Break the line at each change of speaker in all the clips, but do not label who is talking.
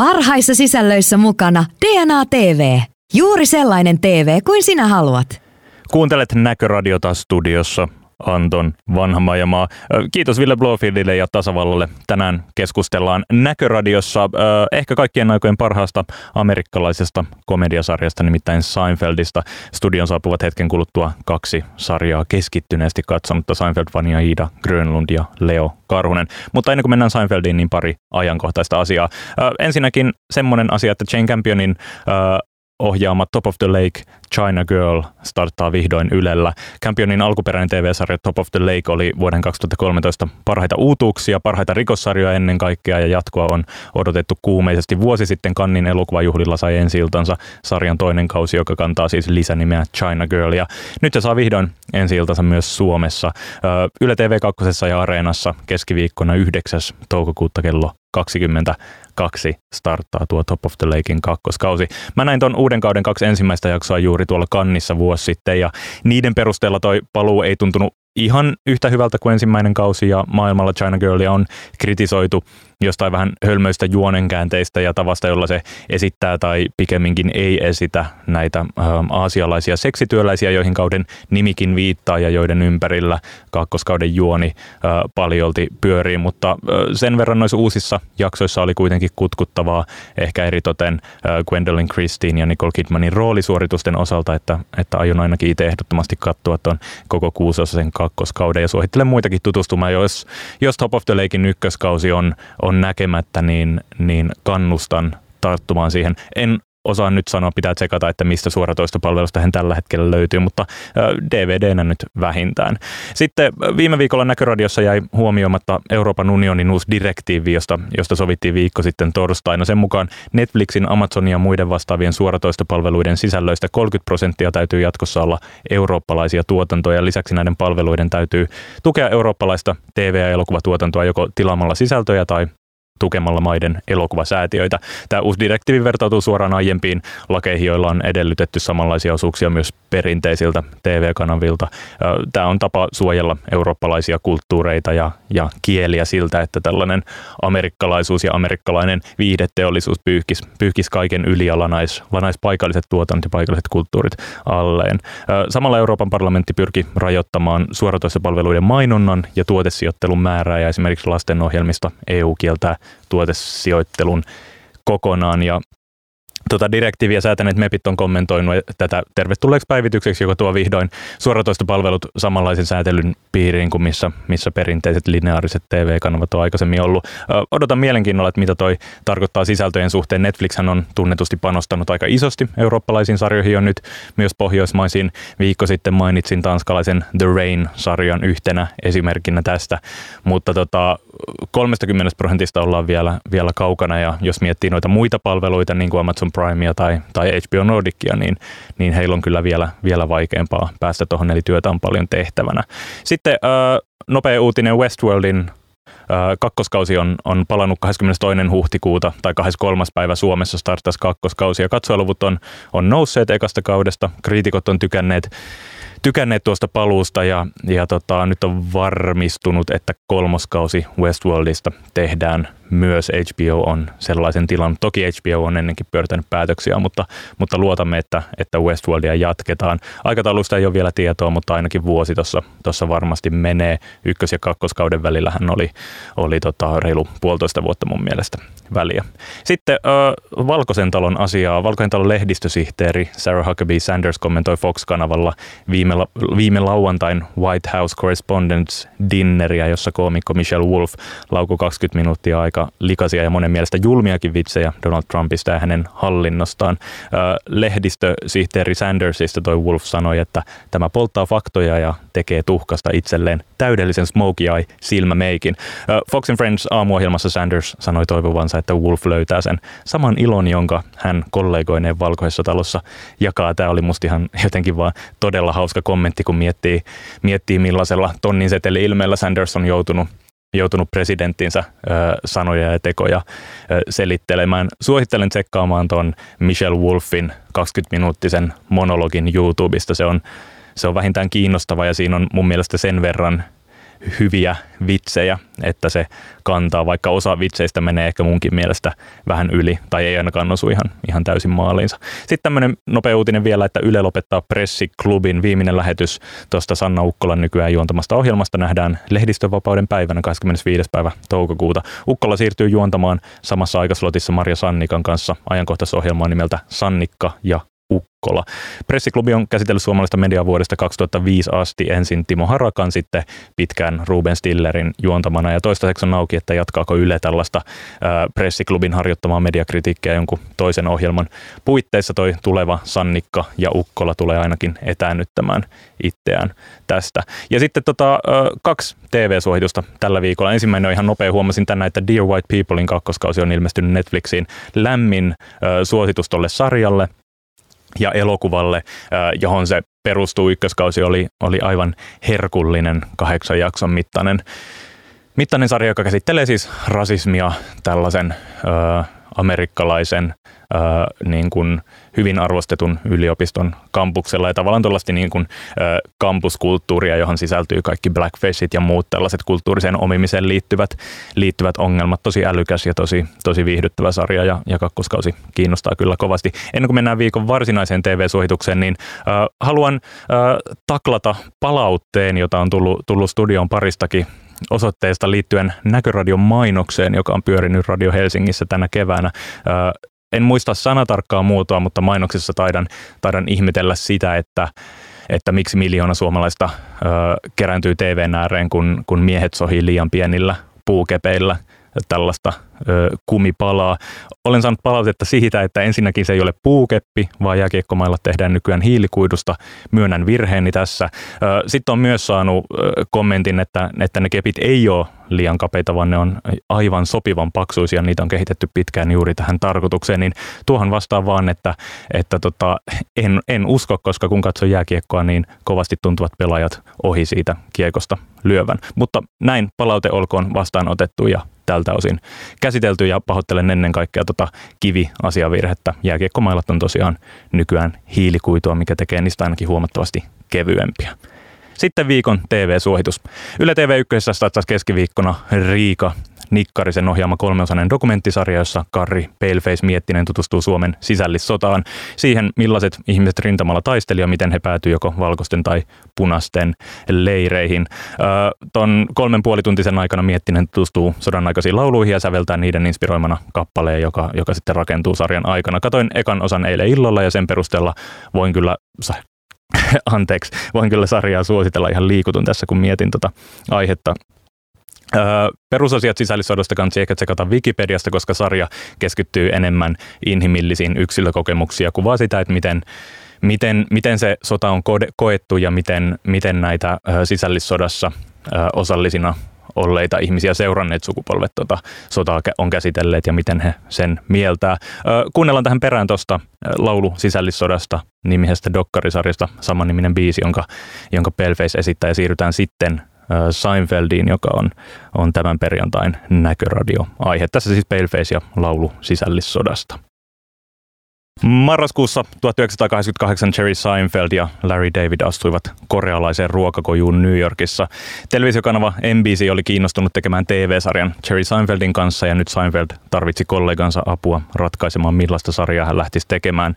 Parhaissa sisällöissä mukana DNA TV. Juuri sellainen TV kuin sinä haluat.
Kuuntelet Näköradiota studiossa Anton Vanhamajamaa. Kiitos Ville Blofieldille ja Tasavallalle. Tänään keskustellaan Näköradiossa ehkä kaikkien aikojen parhaasta amerikkalaisesta komediasarjasta, nimittäin Seinfeldista. Studion saapuvat hetken kuluttua kaksi sarjaa keskittyneesti katsonutta Seinfeld-fania Ida Grönlund ja Leo Karhunen. Mutta ennen kuin mennään Seinfeldiin, niin pari ajankohtaista asiaa. Ensinnäkin semmoinen asia, että Jane Campionin ohjaama Top of the Lake China Girl starttaa vihdoin Ylellä. Campionin alkuperäinen TV-sarja Top of the Lake oli vuoden 2013 parhaita uutuuksia, parhaita rikossarjoja ennen kaikkea ja jatkoa on odotettu kuumeisesti. Vuosi sitten Kannin elokuvajuhlilla sai ensi sarjan toinen kausi, joka kantaa siis lisänimeä China Girl. Ja nyt se saa vihdoin ensi myös Suomessa. Yle TV 2 ja Areenassa keskiviikkona 9. toukokuuta kello 22 starttaa tuo Top of the Lakein kakkoskausi. Mä näin ton uuden kauden kaksi ensimmäistä jaksoa juuri tuolla kannissa vuosi sitten ja niiden perusteella toi paluu ei tuntunut ihan yhtä hyvältä kuin ensimmäinen kausi ja maailmalla China Girlia on kritisoitu jostain vähän hölmöistä juonenkäänteistä ja tavasta, jolla se esittää tai pikemminkin ei esitä näitä äh, aasialaisia seksityöläisiä, joihin kauden nimikin viittaa ja joiden ympärillä kakkoskauden juoni äh, paljolti pyörii, mutta äh, sen verran noissa uusissa jaksoissa oli kuitenkin kutkuttavaa ehkä eritoten äh, Gwendolyn Christine ja Nicole Kidmanin roolisuoritusten osalta, että, että aion ainakin itse ehdottomasti katsoa tuon koko kuusosaisen kakkoskauden ja suosittelen muitakin tutustumaan, jos, jos Top of the Lakein ykköskausi on, on näkemättä, niin, niin kannustan tarttumaan siihen. En osaan nyt sanoa, pitää tsekata, että mistä suoratoistopalvelusta hän tällä hetkellä löytyy, mutta DVDnä nyt vähintään. Sitten viime viikolla Näköradiossa jäi huomioimatta Euroopan unionin uusi direktiivi, josta, josta sovittiin viikko sitten torstaina. Sen mukaan Netflixin, Amazonin ja muiden vastaavien suoratoistopalveluiden sisällöistä 30 prosenttia täytyy jatkossa olla eurooppalaisia tuotantoja. Lisäksi näiden palveluiden täytyy tukea eurooppalaista TV- ja elokuvatuotantoa joko tilaamalla sisältöjä tai tukemalla maiden elokuvasäätiöitä. Tämä uusi direktiivi vertautuu suoraan aiempiin lakeihin, joilla on edellytetty samanlaisia osuuksia myös perinteisiltä TV-kanavilta. Tämä on tapa suojella eurooppalaisia kulttuureita ja, ja kieliä siltä, että tällainen amerikkalaisuus ja amerikkalainen viihdeteollisuus pyyhkis, pyyhkis kaiken yli ja lanais, lanais paikalliset tuotannot ja paikalliset kulttuurit alleen. Samalla Euroopan parlamentti pyrki rajoittamaan suoratoistopalveluiden mainonnan ja tuotesijoittelun määrää ja esimerkiksi lastenohjelmista EU kieltää tuotesijoittelun kokonaan. Ja Tota direktiiviä säätäneet MEPit on kommentoinut tätä tervetulleeksi päivitykseksi, joka tuo vihdoin suoratoistopalvelut samanlaisen säätelyn piiriin kuin missä, missä perinteiset lineaariset TV-kanavat on aikaisemmin ollut. Odotan mielenkiinnolla, että mitä toi tarkoittaa sisältöjen suhteen. Netflix on tunnetusti panostanut aika isosti eurooppalaisiin sarjoihin jo nyt, myös pohjoismaisiin. Viikko sitten mainitsin tanskalaisen The Rain-sarjan yhtenä esimerkkinä tästä, mutta tota, 30 prosentista ollaan vielä, vielä kaukana ja jos miettii noita muita palveluita, niin kuin Amazon Primea tai, tai HBO Nordicia, niin, niin heillä on kyllä vielä, vielä vaikeampaa päästä tuohon, eli työtä on paljon tehtävänä. Sitten äh, nopea uutinen Westworldin Kakkoskausi on, on palannut 22. huhtikuuta tai 23. päivä Suomessa startas kakkoskausi ja katsojaluvut on, on nousseet ekasta kaudesta. Kriitikot on tykänneet tykänneet tuosta paluusta ja, ja tota, nyt on varmistunut, että kolmoskausi Westworldista tehdään myös HBO on sellaisen tilan. Toki HBO on ennenkin pyöritänyt päätöksiä, mutta, mutta luotamme, että, että Westworldia jatketaan. Aikataulusta ei ole vielä tietoa, mutta ainakin vuosi tuossa varmasti menee. Ykkös- ja kakkoskauden välillä hän oli, oli tota, reilu puolitoista vuotta mun mielestä väliä. Sitten äh, Valkoisen talon asiaa. Valkoisen talon lehdistösihteeri Sarah Huckabee Sanders kommentoi Fox-kanavalla viime, viime lauantain White House Correspondents Dinneria, jossa koomikko Michelle Wolf laukui 20 minuuttia aika aika likaisia ja monen mielestä julmiakin vitsejä Donald Trumpista ja hänen hallinnostaan. Lehdistösihteeri Sandersista toi Wolf sanoi, että tämä polttaa faktoja ja tekee tuhkasta itselleen täydellisen smokey eye silmämeikin. Fox and Friends aamuohjelmassa Sanders sanoi toivovansa, että Wolf löytää sen saman ilon, jonka hän kollegoineen valkoisessa talossa jakaa. Tämä oli musta ihan jotenkin vaan todella hauska kommentti, kun miettii, miettii millaisella tonnin seteli ilmeellä Sanders on joutunut joutunut presidenttinsä sanoja ja tekoja selittelemään. Suosittelen tsekkaamaan tuon Michelle Wolfin 20-minuuttisen monologin YouTubesta. Se on, se on vähintään kiinnostava ja siinä on mun mielestä sen verran hyviä vitsejä, että se kantaa, vaikka osa vitseistä menee ehkä munkin mielestä vähän yli, tai ei ainakaan osu ihan, ihan täysin maaliinsa. Sitten tämmöinen nopea uutinen vielä, että Yle lopettaa Pressiklubin viimeinen lähetys tuosta Sanna Ukkolan nykyään juontamasta ohjelmasta nähdään lehdistönvapauden päivänä 25. päivä toukokuuta. Ukkola siirtyy juontamaan samassa aikaslotissa Marja Sannikan kanssa ajankohtaisohjelmaa nimeltä Sannikka ja Ukkola. Pressiklubi on käsitellyt suomalaista mediaa vuodesta 2005 asti ensin Timo Harakan, sitten pitkään Ruben Stillerin juontamana ja toistaiseksi on auki, että jatkaako Yle tällaista ää, Pressiklubin harjoittamaa mediakritiikkiä jonkun toisen ohjelman puitteissa. Toi tuleva Sannikka ja Ukkola tulee ainakin etäännyttämään itseään tästä. Ja sitten tota, kaksi TV-suositusta tällä viikolla. Ensimmäinen on ihan nopea, huomasin tänään, että Dear White Peoplein kakkoskausi on ilmestynyt Netflixiin. Lämmin suositus tolle sarjalle – ja elokuvalle, johon se perustuu. Ykköskausi oli, oli aivan herkullinen kahdeksan jakson mittainen, mittainen sarja, joka käsittelee siis rasismia tällaisen ö, amerikkalaisen ö, niin kuin hyvin arvostetun yliopiston kampuksella ja tavallaan tuollaista niin kuin, ö, kampuskulttuuria, johon sisältyy kaikki blackfaceit ja muut tällaiset kulttuuriseen omimiseen liittyvät, liittyvät ongelmat. Tosi älykäs ja tosi, tosi viihdyttävä sarja ja, ja kakkoskausi kiinnostaa kyllä kovasti. Ennen kuin mennään viikon varsinaiseen TV-suositukseen, niin ö, haluan ö, taklata palautteen, jota on tullut, tullut studion paristakin osoitteesta liittyen Näköradion mainokseen, joka on pyörinyt Radio Helsingissä tänä keväänä. En muista sanatarkkaa muotoa, mutta mainoksessa taidan, taidan ihmetellä sitä, että että miksi miljoona suomalaista ö, kerääntyy TVn ääreen, kun, kun miehet sohii liian pienillä puukepeillä tällaista ö, kumipalaa. Olen saanut palautetta siitä, että ensinnäkin se ei ole puukeppi, vaan jääkiekkomailla tehdään nykyään hiilikuidusta. Myönnän virheeni tässä. Sitten on myös saanut kommentin, että, että ne kepit ei ole liian kapeita, vaan ne on aivan sopivan paksuisia. Niitä on kehitetty pitkään juuri tähän tarkoitukseen. Niin tuohon vastaan vaan, että, että tota, en, en usko, koska kun katsoo jääkiekkoa, niin kovasti tuntuvat pelaajat ohi siitä kiekosta lyövän. Mutta näin palaute olkoon vastaanotettu ja tältä osin käsitelty ja pahoittelen ennen kaikkea tota kivi-asiavirhettä. Jääkiekkomailat on tosiaan nykyään hiilikuitua, mikä tekee niistä ainakin huomattavasti kevyempiä. Sitten viikon TV-suositus. Yle TV1 startasi keskiviikkona Riika Nikkarisen ohjaama kolmeosainen dokumenttisarja, jossa Karri Paleface Miettinen tutustuu Suomen sisällissotaan, siihen millaiset ihmiset rintamalla taisteli ja miten he päätyivät joko valkoisten tai punaisten leireihin. Ton kolmen puolituntisen aikana Miettinen tutustuu sodan aikaisiin lauluihin ja säveltää niiden inspiroimana kappaleen, joka, joka sitten rakentuu sarjan aikana. Katoin ekan osan eilen illalla ja sen perusteella voin kyllä anteeksi, voin kyllä sarjaa suositella ihan liikutun tässä, kun mietin tota aihetta. Öö, perusasiat sisällissodasta kannattaa ehkä tsekata Wikipediasta, koska sarja keskittyy enemmän inhimillisiin yksilökokemuksiin ja kuvaa sitä, että miten, miten, miten se sota on koettu ja miten, miten näitä sisällissodassa osallisina olleita ihmisiä seuranneet sukupolvet tota, sotaa on käsitelleet ja miten he sen mieltää. kuunnellaan tähän perään tuosta laulu sisällissodasta nimisestä dokkarisarjasta samanniminen biisi, jonka, jonka Paleface esittää ja siirrytään sitten Seinfeldiin, joka on, on tämän perjantain näköradio-aihe. Tässä siis Paleface ja laulu sisällissodasta. Marraskuussa 1988 Jerry Seinfeld ja Larry David astuivat korealaiseen ruokakojuun New Yorkissa. Televisiokanava NBC oli kiinnostunut tekemään TV-sarjan Jerry Seinfeldin kanssa ja nyt Seinfeld tarvitsi kollegansa apua ratkaisemaan millaista sarjaa hän lähtisi tekemään.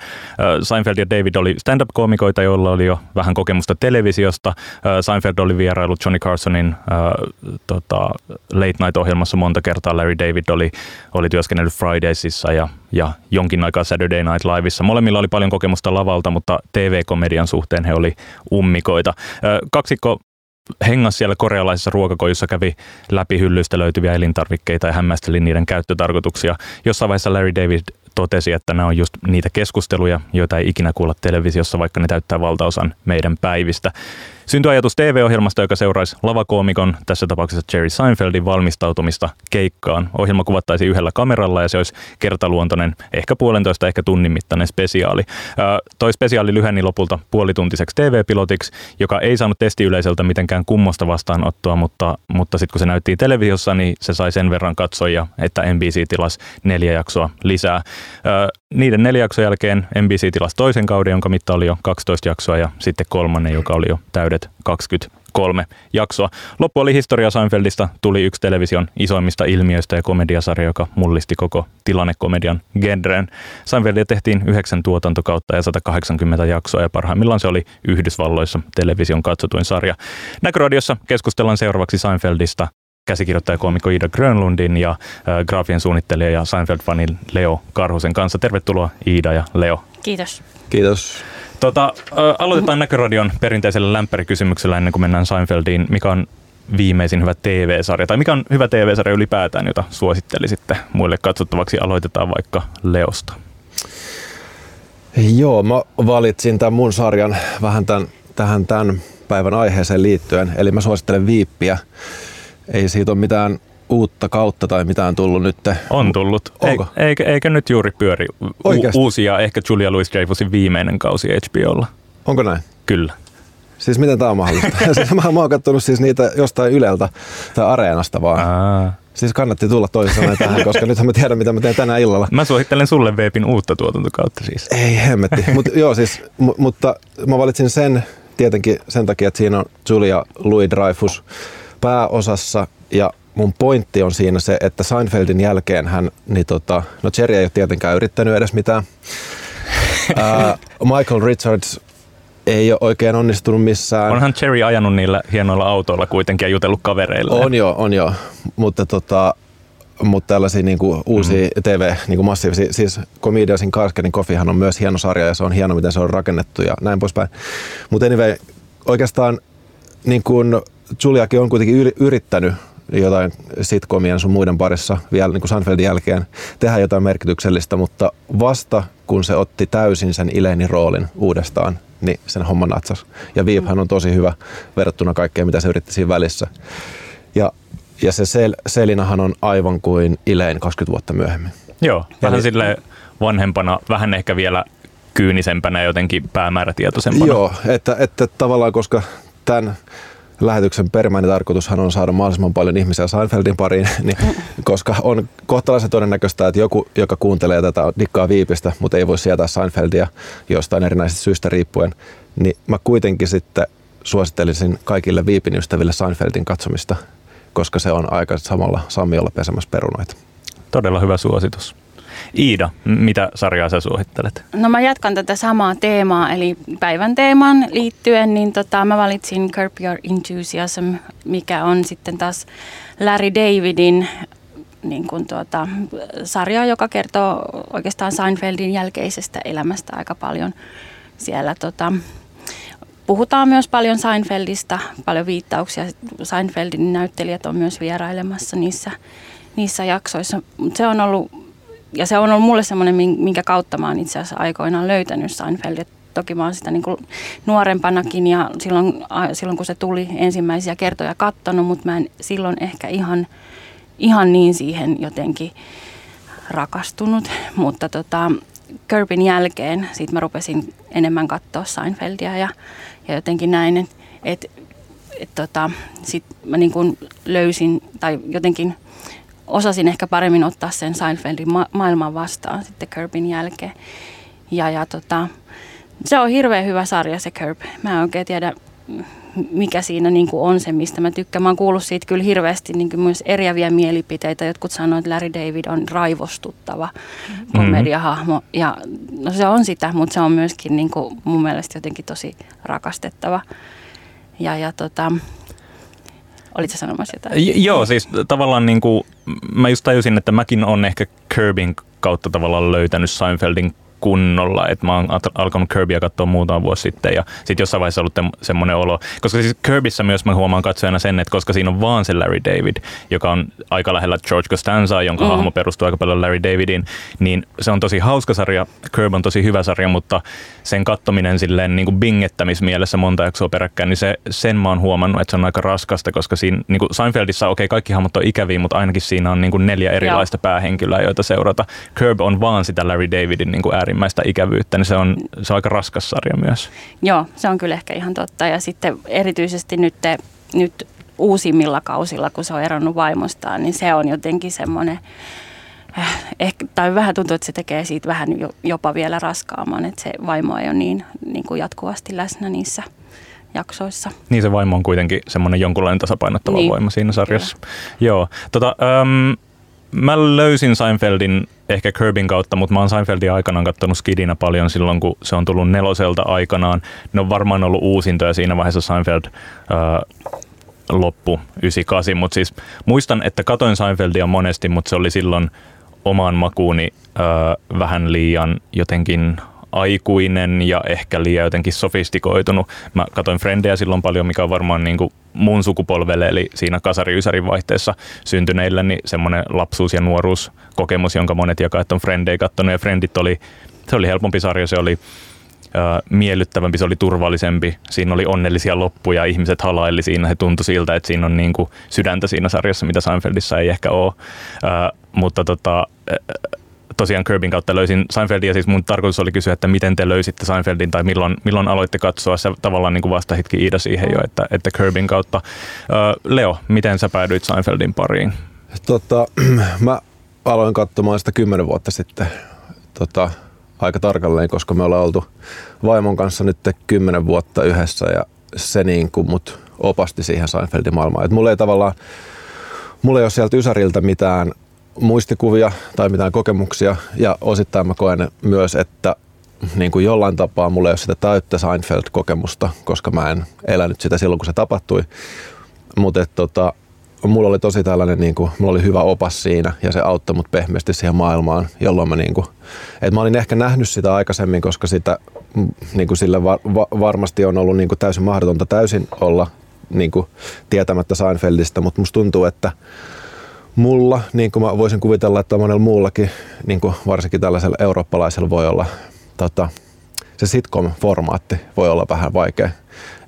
Seinfeld ja David oli stand-up-koomikoita, joilla oli jo vähän kokemusta televisiosta. Seinfeld oli vierailut Johnny Carsonin äh, tota, Late Night-ohjelmassa monta kertaa. Larry David oli, oli työskennellyt Fridaysissa ja, ja jonkin aikaa Saturday Night Liveissa. Molemmilla oli paljon kokemusta lavalta, mutta TV-komedian suhteen he oli ummikoita. Kaksikko hengas siellä korealaisessa ruokakojussa kävi läpi hyllyistä löytyviä elintarvikkeita ja hämmästeli niiden käyttötarkoituksia. Jossain vaiheessa Larry David totesi, että nämä on just niitä keskusteluja, joita ei ikinä kuulla televisiossa, vaikka ne täyttää valtaosan meidän päivistä. Syntyi ajatus TV-ohjelmasta, joka seuraisi lavakoomikon, tässä tapauksessa Jerry Seinfeldin valmistautumista keikkaan. Ohjelma kuvattaisi yhdellä kameralla ja se olisi kertaluontoinen, ehkä puolentoista, ehkä tunnin mittainen spesiaali. toi spesiaali lyheni lopulta puolituntiseksi TV-pilotiksi, joka ei saanut testiyleisöltä mitenkään kummosta vastaanottoa, mutta, mutta sitten kun se näyttiin televisiossa, niin se sai sen verran katsoja, että NBC tilasi neljä jaksoa lisää. Niiden neljä jakson jälkeen NBC tilasi toisen kauden, jonka mitta oli jo 12 jaksoa ja sitten kolmannen, joka oli jo täydet 20 kolme jaksoa. Loppu oli historia Seinfeldista, tuli yksi television isoimmista ilmiöistä ja komediasarja, joka mullisti koko tilannekomedian genreen. Seinfeldia tehtiin yhdeksän tuotantokautta ja 180 jaksoa ja parhaimmillaan se oli Yhdysvalloissa television katsotuin sarja. Näköradiossa keskustellaan seuraavaksi Seinfeldista käsikirjoittaja koomikko Ida Grönlundin ja äh, graafien suunnittelija ja Seinfeld-fanin Leo Karhusen kanssa. Tervetuloa Iida ja Leo.
Kiitos.
Kiitos.
Tota, aloitetaan Näköradion perinteisellä lämpärikysymyksellä ennen kuin mennään Seinfeldiin. Mikä on viimeisin hyvä TV-sarja, tai mikä on hyvä TV-sarja ylipäätään, jota suosittelisitte muille katsottavaksi? Aloitetaan vaikka Leosta.
Joo, mä valitsin tämän mun sarjan vähän tämän, tähän tämän päivän aiheeseen liittyen, eli mä suosittelen Viippiä. Ei siitä ole mitään uutta kautta tai mitään tullut nyt?
On tullut. Onko? Eikä, eikä nyt juuri pyöri Oikeasti? uusia, ehkä Julia Louis-Dreyfusin viimeinen kausi HBOlla.
Onko näin?
Kyllä.
Siis miten tämä on mahdollista? siis mä, mä oon katsonut siis niitä jostain Yleltä tai Areenasta vaan. Aa. Siis kannatti tulla toisin sanoen tähän, koska nyt mä tiedän, mitä mä teen tänä illalla.
Mä suosittelen sulle Veepin uutta tuotantokautta siis.
Ei hemmetti. Mut, joo siis, m- mutta mä valitsin sen tietenkin sen takia, että siinä on Julia Louis-Dreyfus pääosassa ja mun pointti on siinä se, että Seinfeldin jälkeen hän, niin tota, no Jerry ei ole tietenkään yrittänyt edes mitään. Ää, Michael Richards ei ole oikein onnistunut missään.
Onhan Cherry ajanut niillä hienoilla autoilla kuitenkin ja jutellut kavereille.
On jo, on jo. Mutta, tota, mutta tällaisia niin kuin, uusia mm. TV niin kuin massiivisia, siis Comediansin Karskenin Coffeehan on myös hieno sarja ja se on hieno, miten se on rakennettu ja näin poispäin. Mutta anyway, oikeastaan niin kuin Juliakin on kuitenkin yrittänyt jotain sitcomien sun muiden parissa vielä niin kuin Seinfeldin jälkeen tehdä jotain merkityksellistä, mutta vasta kun se otti täysin sen Ilenin roolin uudestaan, niin sen homma natsas. Ja Veephän on tosi hyvä verrattuna kaikkeen, mitä se yritti siinä välissä. Ja, ja se Sel, Selinahan on aivan kuin Ilein 20 vuotta myöhemmin.
Joo, vähän Eli, sille vanhempana, vähän ehkä vielä kyynisempänä ja jotenkin päämäärätietoisempana.
Joo, että, että tavallaan koska tämän lähetyksen perimmäinen tarkoitushan on saada mahdollisimman paljon ihmisiä Seinfeldin pariin, niin, koska on kohtalaisen todennäköistä, että joku, joka kuuntelee tätä, dikkaa viipistä, mutta ei voi sietää Seinfeldia jostain erinäisistä syistä riippuen, niin mä kuitenkin sitten suosittelisin kaikille viipin ystäville Seinfeldin katsomista, koska se on aika samalla sammiolla pesemässä perunoita.
Todella hyvä suositus. Iida, mitä sarjaa sä suosittelet?
No mä jatkan tätä samaa teemaa, eli päivän teemaan liittyen, niin tota, mä valitsin Curb Your Enthusiasm, mikä on sitten taas Larry Davidin niin kuin tuota, sarja, joka kertoo oikeastaan Seinfeldin jälkeisestä elämästä aika paljon siellä. Tota, puhutaan myös paljon Seinfeldista, paljon viittauksia. Seinfeldin näyttelijät on myös vierailemassa niissä, niissä jaksoissa. Se on ollut ja se on ollut mulle semmoinen, minkä kautta mä oon itse asiassa aikoinaan löytänyt Seinfeldit. Toki mä oon sitä niin kuin nuorempanakin ja silloin, silloin kun se tuli ensimmäisiä kertoja kattonut, mutta mä en silloin ehkä ihan, ihan niin siihen jotenkin rakastunut. Mutta tota, Kirbin jälkeen sit mä rupesin enemmän katsoa Seinfeldia ja, ja jotenkin näin, että et, et tota, sit mä niin kuin löysin tai jotenkin osasin ehkä paremmin ottaa sen Seinfeldin ma- maailman vastaan sitten Kirbin jälkeen. Ja, ja tota, se on hirveän hyvä sarja se Kirby. Mä en oikein tiedä, mikä siinä niin kuin on se, mistä mä tykkään. Mä oon kuullut siitä kyllä hirveästi niin kuin myös eriäviä mielipiteitä. Jotkut sanoo, että Larry David on raivostuttava mm-hmm. komediahahmo. Ja no se on sitä, mutta se on myöskin niin kuin mun mielestä jotenkin tosi rakastettava. Ja, ja tota, Olitko sanomassa jotain?
J- joo, siis tavallaan niin kuin, mä just tajusin, että mäkin on ehkä Kirbin kautta tavallaan löytänyt Seinfeldin kunnolla, että mä oon alkanut Kirbyä katsoa muutama vuosi sitten ja sitten jossain vaiheessa ollut semmoinen olo, koska siis Kirbyssä myös mä huomaan katsojana sen, että koska siinä on vaan se Larry David, joka on aika lähellä George Costanza, jonka mm. hahmo perustuu aika paljon Larry Davidin, niin se on tosi hauska sarja, Kirby on tosi hyvä sarja, mutta sen kattominen silleen niin kuin bingettämismielessä monta jaksoa peräkkäin, niin se, sen mä oon huomannut, että se on aika raskasta, koska siinä niin kuin Seinfeldissa, okei, okay, kaikki hahmot on ikäviä, mutta ainakin siinä on niin kuin neljä erilaista Joo. päähenkilöä, joita seurata. Curb on vaan sitä Larry Davidin niin kuin ääri äärimmäistä ikävyyttä, niin se on, se on aika raskas sarja myös.
Joo, se on kyllä ehkä ihan totta. Ja sitten erityisesti nyt, te, nyt uusimmilla kausilla, kun se on eronnut vaimostaan, niin se on jotenkin semmoinen, äh, ehkä, tai vähän tuntuu, että se tekee siitä vähän jopa vielä raskaamman, että se vaimo ei ole niin, niin kuin jatkuvasti läsnä niissä jaksoissa.
Niin se vaimo on kuitenkin semmoinen jonkunlainen tasapainottava niin. voima siinä sarjassa. Kyllä. Joo. Tota, um, mä löysin Seinfeldin ehkä Kirbin kautta, mutta mä oon Seinfeldin aikanaan katsonut Skidinä paljon silloin, kun se on tullut neloselta aikanaan. Ne on varmaan ollut uusintoja siinä vaiheessa Seinfeld uh, loppu 98, mutta siis muistan, että katoin Seinfeldia monesti, mutta se oli silloin omaan makuuni uh, vähän liian jotenkin aikuinen ja ehkä liian jotenkin sofistikoitunut. Mä katsoin Frendejä silloin paljon, mikä on varmaan niin kuin mun sukupolvelle, eli siinä kasari vaihteessa syntyneille, niin semmoinen lapsuus- ja nuoruuskokemus, jonka monet jakaa, että on Frendejä kattonut, ja Frendit oli, se oli helpompi sarja, se oli miellyttävämpi, se oli turvallisempi, siinä oli onnellisia loppuja, ihmiset halaili siinä, he tuntui siltä, että siinä on niin kuin sydäntä siinä sarjassa, mitä Seinfeldissä ei ehkä ole, mutta tota, tosiaan Kirbin kautta löysin Seinfeldin ja siis mun tarkoitus oli kysyä, että miten te löysitte Seinfeldin tai milloin, milloin aloitte katsoa. Se tavallaan niin kuin vastahitkin Iida siihen jo, että, että Kirbin kautta. Leo, miten sä päädyit Seinfeldin pariin?
Tota, mä aloin katsomaan sitä kymmenen vuotta sitten tota, aika tarkalleen, koska me ollaan oltu vaimon kanssa nyt kymmenen vuotta yhdessä ja se niin kuin mut opasti siihen Seinfeldin maailmaan. Et mulla ei tavallaan, mulla ei ole sieltä Ysäriltä mitään muistikuvia tai mitään kokemuksia ja osittain mä koen myös, että niin kuin jollain tapaa mulla ei ole sitä täyttä Seinfeld-kokemusta, koska mä en elänyt sitä silloin, kun se tapahtui. Mutta tota, mulla oli tosi tällainen, niin kuin, mulla oli hyvä opas siinä ja se auttoi mut pehmeästi siihen maailmaan, jolloin mä, niin kuin, että mä olin ehkä nähnyt sitä aikaisemmin, koska sitä niin kuin sille va- va- varmasti on ollut niin kuin täysin mahdotonta täysin olla niin kuin, tietämättä Seinfeldistä, mutta musta tuntuu, että mulla, niin kuin mä voisin kuvitella, että monella muullakin, niin kuin varsinkin tällaisella eurooppalaisella voi olla tota, se sitcom-formaatti voi olla vähän vaikea.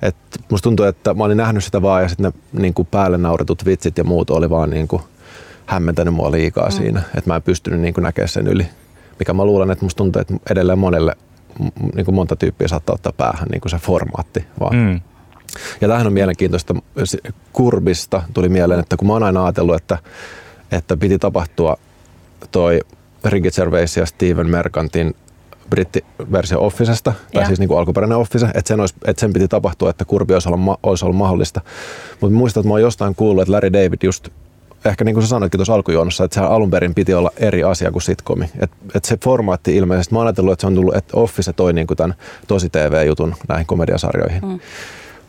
Et musta tuntuu, että mä olin nähnyt sitä vaan ja sitten ne niin kuin päälle nauretut vitsit ja muut oli vaan niin kuin hämmentänyt mua liikaa mm. siinä, että mä en pystynyt niin kuin näkemään sen yli. Mikä mä luulen, että musta tuntuu, että edelleen monelle niin kuin monta tyyppiä saattaa ottaa päähän niin kuin se formaatti vaan. Mm. Ja tämähän on mielenkiintoista. Kurbista tuli mieleen, että kun mä oon aina ajatellut, että, että piti tapahtua toi Ricky Gervais ja Steven Merkantin brittiversio Officesta, tai ja. siis niin kuin alkuperäinen Office, että sen, olisi, että sen piti tapahtua, että kurbi olisi ollut, olisi ollut mahdollista. Mutta muistan, että mä oon jostain kuullut, että Larry David just ehkä niin kuin sä sanoitkin tuossa alkujuonossa, että se alun perin piti olla eri asia kuin sitcomi. Että et se formaatti ilmeisesti, mä oon ajatellut, että se on tullut, että Office toi niin kuin tämän tosi TV-jutun näihin komediasarjoihin. Mm.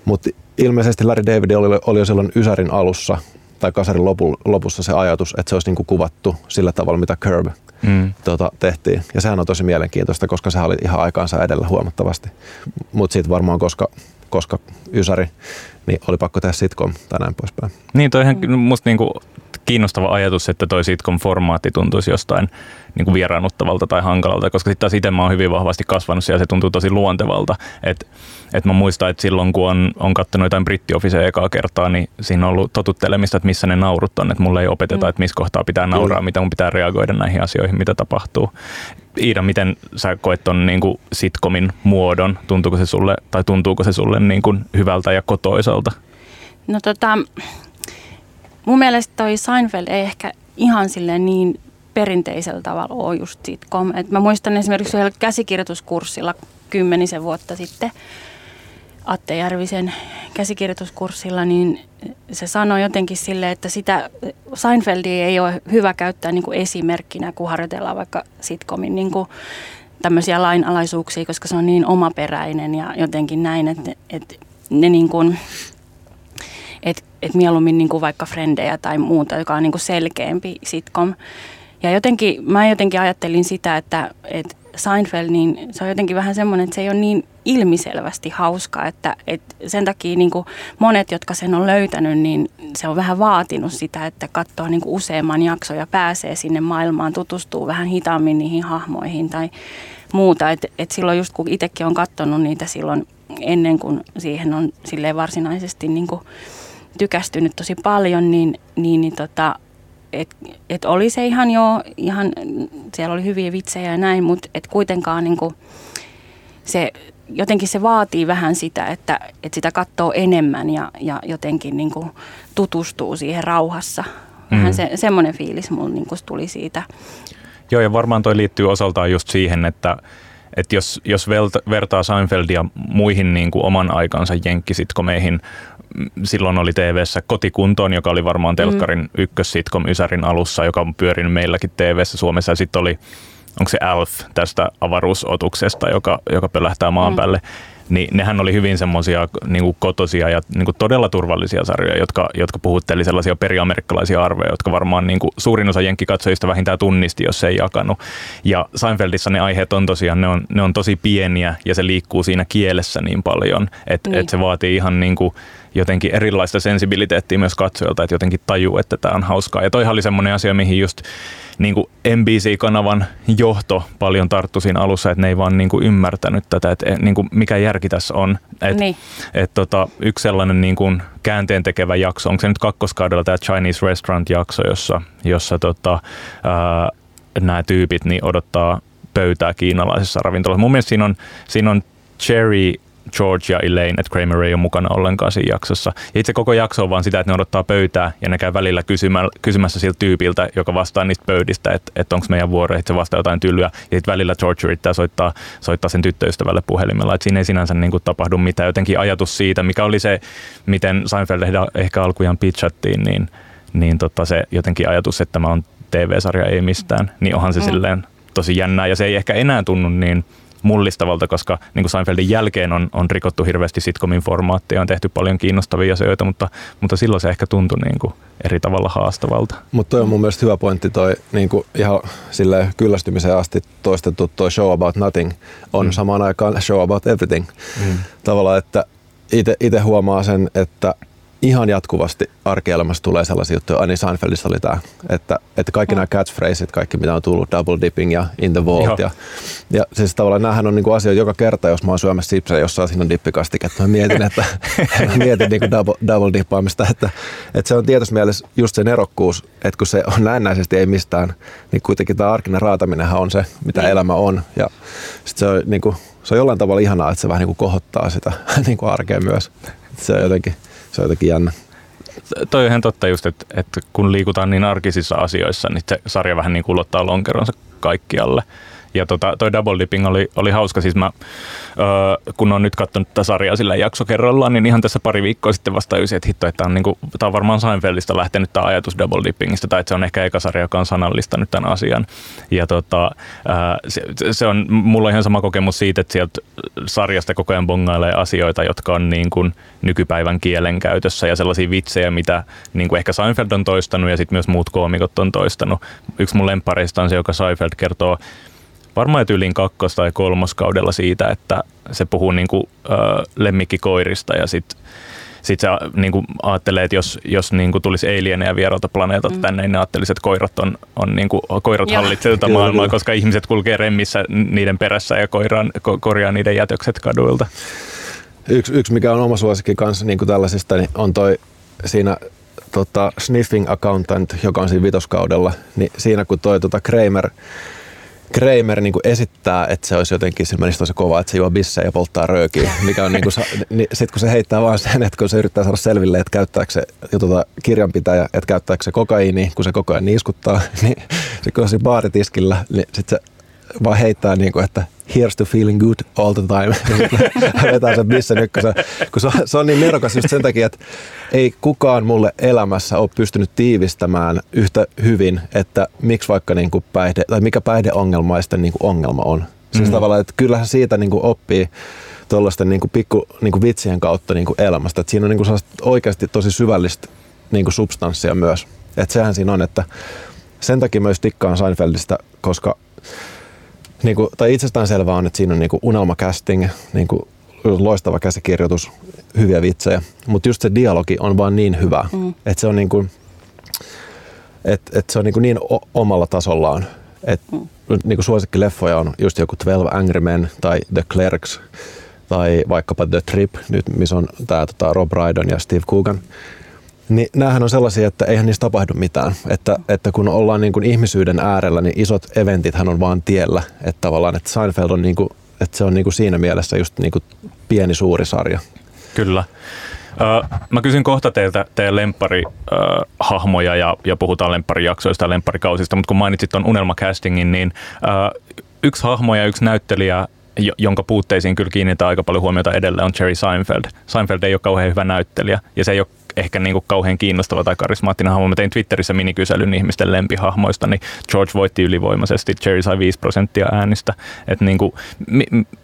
Mutta ilmeisesti Larry David oli, oli jo silloin Ysärin alussa tai Kasarin lopu, lopussa se ajatus, että se olisi niinku kuvattu sillä tavalla, mitä Curb mm. tota, tehtiin. Ja sehän on tosi mielenkiintoista, koska se oli ihan aikaansa edellä huomattavasti. Mutta sitten varmaan, koska, koska Ysäri, niin oli pakko tehdä sitcom tai näin poispäin.
Niin, toi ihan mm. musta niinku kiinnostava ajatus, että toi sitcom-formaatti tuntuisi jostain niin kuin vieraannuttavalta tai hankalalta, koska sitten taas itse mä oon hyvin vahvasti kasvanut ja se tuntuu tosi luontevalta. Että et mä muistan, että silloin kun on, on katsonut jotain brittiofficeja ekaa kertaa, niin siinä on ollut totuttelemista, että missä ne naurut on, että mulle ei opeteta, mm. että missä kohtaa pitää nauraa, mitä mun pitää reagoida näihin asioihin, mitä tapahtuu. Iida, miten sä koet ton niin kuin sitcomin muodon? Tuntuuko se sulle, tai tuntuuko se sulle niin kuin hyvältä ja kotoisalta?
No tota, mun mielestä toi Seinfeld ei ehkä ihan sille niin perinteisellä tavalla ole just sitcom. Et mä muistan esimerkiksi yhdellä käsikirjoituskurssilla kymmenisen vuotta sitten Atte Järvisen käsikirjoituskurssilla, niin se sanoi jotenkin sille, että sitä Seinfeldia ei ole hyvä käyttää niin kuin esimerkkinä, kun harjoitellaan vaikka sitcomin niin kuin tämmöisiä lainalaisuuksia, koska se on niin omaperäinen ja jotenkin näin, että, että ne niin kuin, että mieluummin niin kuin vaikka Frendejä tai muuta, joka on niin kuin selkeämpi sitcom. Ja jotenkin, mä jotenkin ajattelin sitä, että, että Seinfeld, niin se on jotenkin vähän semmoinen, että se ei ole niin ilmiselvästi hauska, että, että sen takia niin kuin monet, jotka sen on löytänyt, niin se on vähän vaatinut sitä, että katsoo niin kuin useamman jakson ja pääsee sinne maailmaan, tutustuu vähän hitaammin niihin hahmoihin tai muuta. Et, et silloin just kun itsekin on katsonut niitä silloin ennen kuin siihen on silleen varsinaisesti niin kuin tykästynyt tosi paljon, niin, niin, niin tota, et, et oli se ihan jo, ihan, siellä oli hyviä vitsejä ja näin, mutta et kuitenkaan niin kuin se, jotenkin se vaatii vähän sitä, että, että sitä katsoo enemmän ja, ja jotenkin niin kuin tutustuu siihen rauhassa. Vähän mm. se, semmoinen fiilis mulla niin kuin tuli siitä.
Joo, ja varmaan toi liittyy osaltaan just siihen, että että jos, jos vertaa Seinfeldia muihin niin kuin oman aikansa jenkkisitkomeihin, silloin oli TV-ssä Kotikuntoon, joka oli varmaan mm. telkkarin mm. ykkössitkom Ysärin alussa, joka on pyörinyt meilläkin TV-ssä Suomessa. Ja sitten oli, onko se Alf tästä avaruusotuksesta, joka, joka pölähtää maan mm. päälle niin nehän oli hyvin semmoisia niin kotosia ja niin kuin todella turvallisia sarjoja, jotka, jotka puhutteli sellaisia periamerikkalaisia arvoja, jotka varmaan niin kuin suurin osa jenkkikatsojista vähintään tunnisti, jos se ei jakanut. Ja Seinfeldissa ne aiheet on tosiaan, ne on, ne on tosi pieniä ja se liikkuu siinä kielessä niin paljon, että niin. et se vaatii ihan niin kuin jotenkin erilaista sensibiliteettiä myös katsojalta, että jotenkin tajuu, että tämä on hauskaa. Ja toihan oli semmoinen asia, mihin just niin kuin NBC-kanavan johto paljon tarttu siinä alussa, että ne ei vaan niin kuin ymmärtänyt tätä, että niin kuin mikä järki tässä on. Et, niin. et tota, yksi sellainen niin kuin käänteen tekevä jakso, onko se nyt kakkoskaudella tämä Chinese Restaurant-jakso, jossa, jossa tota, ää, nämä tyypit niin odottaa pöytää kiinalaisessa ravintolassa. Mun mielestä siinä on, siinä on Cherry George ja Elaine, että Kramer ei ole mukana ollenkaan siinä jaksossa. Ja itse koko jakso on vaan sitä, että ne odottaa pöytää ja ne käy välillä kysymä, kysymässä siltä tyypiltä, joka vastaa niistä pöydistä, että, että onko meidän vuoro, että se vastaa jotain tylyä. Ja sitten välillä George yrittää soittaa, soittaa sen tyttöystävälle puhelimella. Että siinä ei sinänsä niin kuin tapahdu mitään. Jotenkin ajatus siitä, mikä oli se, miten Seinfeld ehkä alkujaan pitchattiin, niin, niin tota se jotenkin ajatus, että tämä on TV-sarja ei mistään, niin onhan se mm. silleen tosi jännää. Ja se ei ehkä enää tunnu niin mullistavalta, koska niin kuin Seinfeldin jälkeen on, on rikottu hirveästi sitcomin formaattia, on tehty paljon kiinnostavia asioita, mutta, mutta silloin se ehkä tuntui niin kuin eri tavalla haastavalta.
Mutta toi on mun mielestä hyvä pointti toi niin kuin ihan sille kyllästymiseen asti toistettu toi Show About Nothing on mm. samaan aikaan Show About Everything. Mm. Tavallaan, että itse huomaa sen, että ihan jatkuvasti arkielämässä tulee sellaisia juttuja. Ani Seinfeldissa oli tämä, että, että kaikki mm. nämä catchphraset, kaikki mitä on tullut, double dipping ja in the vault. Ja, ja siis tavallaan näähän on niinku asioita joka kerta, jos mä oon syömässä sipsejä jossain siinä on dippikastiketta. Mä mietin, että mä mietin niinku double, double dippaamista, että, että se on tietysti mielessä just se nerokkuus, että kun se on näennäisesti ei mistään, niin kuitenkin tämä arkinen raataminenhan on se, mitä niin. elämä on. Ja sit se on, niinku, se on jollain tavalla ihanaa, että se vähän niinku kohottaa sitä niinku arkea myös. Se on jotenkin se on jotenkin jännä.
Toi on ihan totta just, että, että kun liikutaan niin arkisissa asioissa, niin se sarja vähän niin kulottaa lonkeronsa kaikkialle. Ja tota, toi double dipping oli, oli hauska. Siis mä, öö, kun on nyt katsonut tätä sarjaa sillä jakso kerrallaan, niin ihan tässä pari viikkoa sitten vasta että hitto, että on, niinku, tää on varmaan Seinfeldistä lähtenyt tämä ajatus double dippingistä, tai että se on ehkä eka sarja, joka on sanallistanut tämän asian. Ja tota, öö, se, se, on mulla ihan sama kokemus siitä, että sieltä sarjasta koko ajan bongailee asioita, jotka on niin kuin nykypäivän kielen käytössä ja sellaisia vitsejä, mitä niin kuin ehkä Seinfeld on toistanut ja sitten myös muut koomikot on toistanut. Yksi mun lemppareista on se, joka Seinfeld kertoo varmaan tyyliin kakkos- tai kolmoskaudella siitä, että se puhuu niin kuin, ö, lemmikkikoirista ja sitten sit se niin kuin ajattelee, että jos, jos niin kuin tulisi alieneja vieraalta planeetalta mm. tänne, niin ne ajattelisi, että koirat, on, on niin kuin, koirat hallitsevat tätä maailmaa, koska ihmiset kulkee remmissä niiden perässä ja koiraan, ko, korjaa niiden jätökset kaduilta.
Yksi, yksi mikä on oma suosikki kanssa niin kuin tällaisista, niin on toi siinä tota, Sniffing Accountant, joka on siinä vitoskaudella, niin siinä kun toi tota Kramer Kramer niin esittää, että se olisi jotenkin, se menisi tosi kova, että se juo bissejä ja polttaa röökiä, mikä on niin kuin, niin sitten kun se heittää vaan sen, että kun se yrittää saada selville, että käyttääkö se tuota, kirjanpitäjä, että käyttääkö se kokaiini, kun se koko ajan niiskuttaa, niin sitten kun se baaritiskillä, niin sitten se vaan heittää niin kuin, että here's to feeling good all the time. Vetää sen bissen ykkösen. Kun se, on, se on niin nerokas just sen takia, että ei kukaan mulle elämässä ole pystynyt tiivistämään yhtä hyvin, että miksi vaikka niin kuin päihde, tai mikä päihdeongelmaisten niin kuin ongelma on. Siis mm. tavallaan, että kyllähän siitä niin kuin oppii tuollaisten niin kuin pikku niin kuin vitsien kautta niin kuin elämästä. Että siinä on niin kuin oikeasti tosi syvällistä niin kuin substanssia myös. Että sehän siinä on, että sen takia myös tikkaan Seinfeldistä, koska niin kuin, tai itsestään selvää on, että siinä on niin kuin unelma-casting, niin kuin loistava käsikirjoitus, hyviä vitsejä, mutta just se dialogi on vaan niin hyvä, mm. että se on niin kuin, että, että se on niin, kuin niin omalla tasollaan. että mm. niin kuin leffoja on just joku 12 Angry Men tai The Clerks tai vaikkapa The Trip, nyt missä on tämä tota, Rob Brydon ja Steve Coogan. Niin näähän on sellaisia, että eihän niistä tapahdu mitään. Että, että kun ollaan niin kuin ihmisyyden äärellä, niin isot eventithän on vaan tiellä. Että tavallaan, että Seinfeld on, niin kuin, että se on niin kuin siinä mielessä just niin kuin pieni suuri sarja.
Kyllä. Mä kysyn kohta teiltä teidän lempparihahmoja ja, ja puhutaan lempparijaksoista ja lempparikausista, mutta kun mainitsit tuon unelmacastingin, niin yksi hahmo ja yksi näyttelijä jonka puutteisiin kyllä kiinnittää aika paljon huomiota edelleen, on Jerry Seinfeld. Seinfeld ei ole kauhean hyvä näyttelijä, ja se ei ole ehkä niin kuin kauhean kiinnostava tai karismaattinen hahmo. Mä tein Twitterissä minikyselyn ihmisten lempihahmoista, niin George voitti ylivoimaisesti, Jerry sai 5 prosenttia äänistä. Et niin kuin,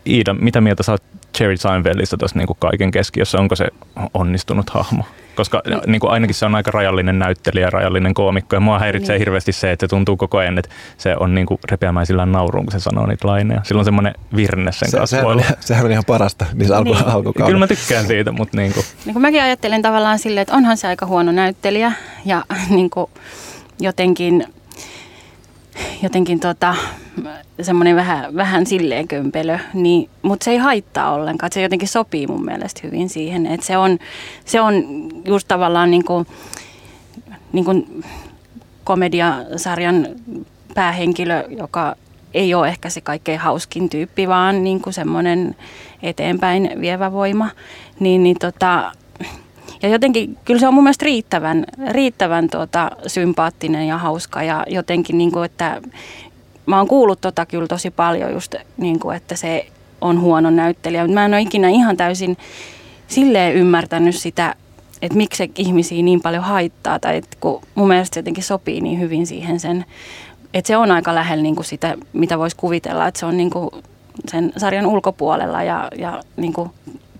Iida, mitä mieltä sä oot Jerry Seinfeldistä tuossa niin kaiken keskiössä? Onko se onnistunut hahmo? koska no. niin kuin ainakin se on aika rajallinen näyttelijä, rajallinen koomikko, ja mua häiritsee niin. hirveästi se, että se tuntuu koko ajan, että se on niin kuin repeämään sillä nauruun, kun se sanoo niitä laineja. Silloin semmoinen virne sen se, kanssa.
Sehän, on, sehän on ihan parasta niissä alku, niin. alkukaudella.
Kyllä mä tykkään siitä, mutta niin kuin.
Niin kuin mäkin ajattelen tavallaan silleen, että onhan se aika huono näyttelijä, ja niin kuin jotenkin jotenkin tota, semmoinen vähän, vähän silleen kömpelö, niin, mutta se ei haittaa ollenkaan. Se jotenkin sopii mun mielestä hyvin siihen, että se on, se on just tavallaan niin kuin, niin kuin komediasarjan päähenkilö, joka ei ole ehkä se kaikkein hauskin tyyppi, vaan niin kuin semmoinen eteenpäin vievä voima. Niin, niin tota, ja jotenkin, kyllä se on mun mielestä riittävän, riittävän tuota, sympaattinen ja hauska ja jotenkin, niin kuin, että mä oon kuullut tota kyllä tosi paljon just, niin kuin, että se on huono näyttelijä, mutta mä en ole ikinä ihan täysin silleen ymmärtänyt sitä, että miksi se ihmisiä niin paljon haittaa, tai että kun mun mielestä se jotenkin sopii niin hyvin siihen sen, että se on aika lähellä niin kuin sitä, mitä voisi kuvitella, että se on niin kuin sen sarjan ulkopuolella ja, ja niin kuin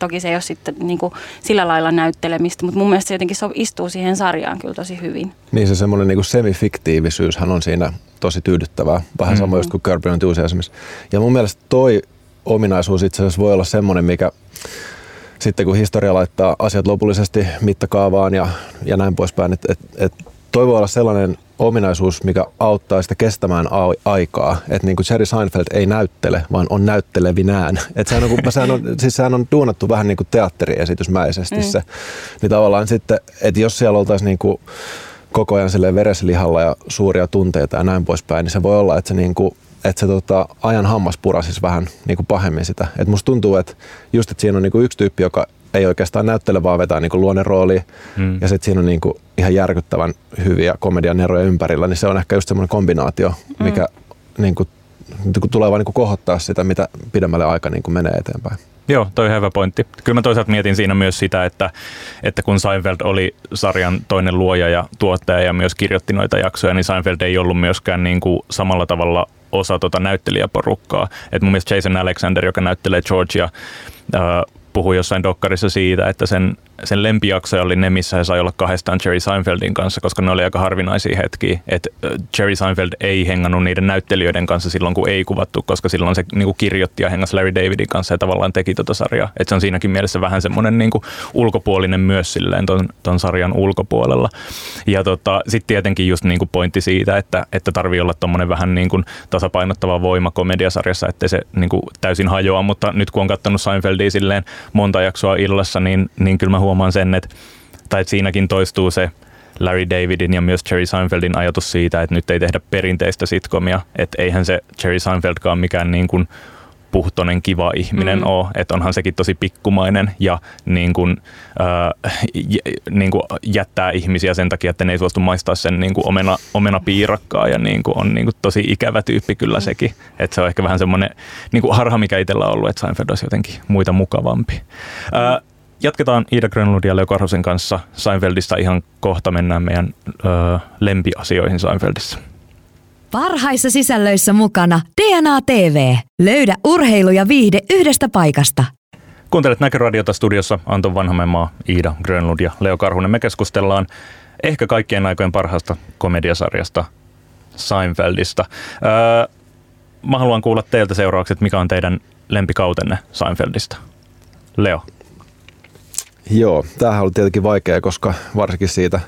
Toki se ei ole sitten niin kuin sillä lailla näyttelemistä, mutta mun mielestä se jotenkin so, istuu siihen sarjaan kyllä tosi hyvin.
Niin se semmoinen niin semifiktiivisyyshän on siinä tosi tyydyttävää. Vähän mm-hmm. sama just kuin Curb Enthusiasmissa. Ja mun mielestä toi ominaisuus itse asiassa voi olla semmoinen, mikä sitten kun historia laittaa asiat lopullisesti mittakaavaan ja, ja näin poispäin, että et, et toi voi olla sellainen ominaisuus, mikä auttaa sitä kestämään aikaa. Että niin kuin Jerry Seinfeld ei näyttele, vaan on näyttelevinään. Että sehän on, sehän on, siis sehän on duunattu vähän niin kuin teatteriesitysmäisesti mm. se. Niin tavallaan sitten, että jos siellä oltaisiin niin kuin koko ajan vereslihalla ja suuria tunteita ja näin poispäin, niin se voi olla, että se niin kuin että se tota, ajan hammas purasisi vähän niin kuin pahemmin sitä. Et musta tuntuu, että just, että siinä on niin kuin yksi tyyppi, joka ei oikeastaan näyttele, vaan vetää niin luonnerooli. Hmm. Ja sitten siinä on niin kuin ihan järkyttävän hyviä komedian eroja ympärillä, niin se on ehkä just semmoinen kombinaatio, mikä hmm. niin kuin, niin tulee vaan niin kuin kohottaa sitä, mitä pidemmälle aika niin kuin menee eteenpäin.
Joo, toi on hyvä pointti. Kyllä mä toisaalta mietin siinä myös sitä, että, että kun Seinfeld oli sarjan toinen luoja ja tuottaja ja myös kirjoitti noita jaksoja, niin Seinfeld ei ollut myöskään niin kuin samalla tavalla osa tota näyttelijäporukkaa. Et mun mielestä Jason Alexander, joka näyttelee Georgia, ää, puhui jossain dokkarissa siitä, että sen sen lempijaksoja oli ne, missä he sai olla kahdestaan Jerry Seinfeldin kanssa, koska ne oli aika harvinaisia hetkiä. Että Jerry Seinfeld ei hengannut niiden näyttelijöiden kanssa silloin, kun ei kuvattu, koska silloin se niin kuin kirjoitti ja hengas Larry Davidin kanssa ja tavallaan teki tota sarjaa. Että se on siinäkin mielessä vähän semmoinen niin kuin ulkopuolinen myös silleen ton, ton sarjan ulkopuolella. Ja tota, sitten tietenkin just niin kuin pointti siitä, että, että tarvii olla tommonen vähän niin kuin tasapainottava voima komediasarjassa, ettei se niin kuin täysin hajoa, mutta nyt kun on katsonut Seinfeldia silleen monta jaksoa illassa, niin, niin kyllä mä huomaan sen, että, tai että siinäkin toistuu se Larry Davidin ja myös Jerry Seinfeldin ajatus siitä, että nyt ei tehdä perinteistä sitcomia, että eihän se Jerry Seinfeldkaan mikään niin kuin puhtoinen, kiva ihminen mm. ole, että onhan sekin tosi pikkumainen ja niin kuin, äh, j, niin kuin jättää ihmisiä sen takia, että ne ei suostu maistaa sen niin kuin omena, omena piirakkaa ja niin kuin on niin kuin tosi ikävä tyyppi kyllä mm. sekin. Että se on ehkä vähän semmoinen niin kuin harha, mikä itsellä on ollut, että Seinfeld olisi jotenkin muita mukavampi. Mm. Äh, jatketaan Ida Grönlund ja Leo Karhosen kanssa Seinfeldistä ihan kohta mennään meidän ö, lempiasioihin Seinfeldissä.
Parhaissa sisällöissä mukana DNA TV. Löydä urheilu ja viihde yhdestä paikasta.
Kuuntelet Näköradiota studiossa Anton Vanhamäenmaa, Iida Grönlund ja Leo Karhunen. Me keskustellaan ehkä kaikkien aikojen parhaasta komediasarjasta Seinfeldistä. Öö, mä haluan kuulla teiltä seuraavaksi, että mikä on teidän lempikautenne Seinfeldistä. Leo.
Joo, tämähän oli tietenkin vaikea, koska varsinkin siitä,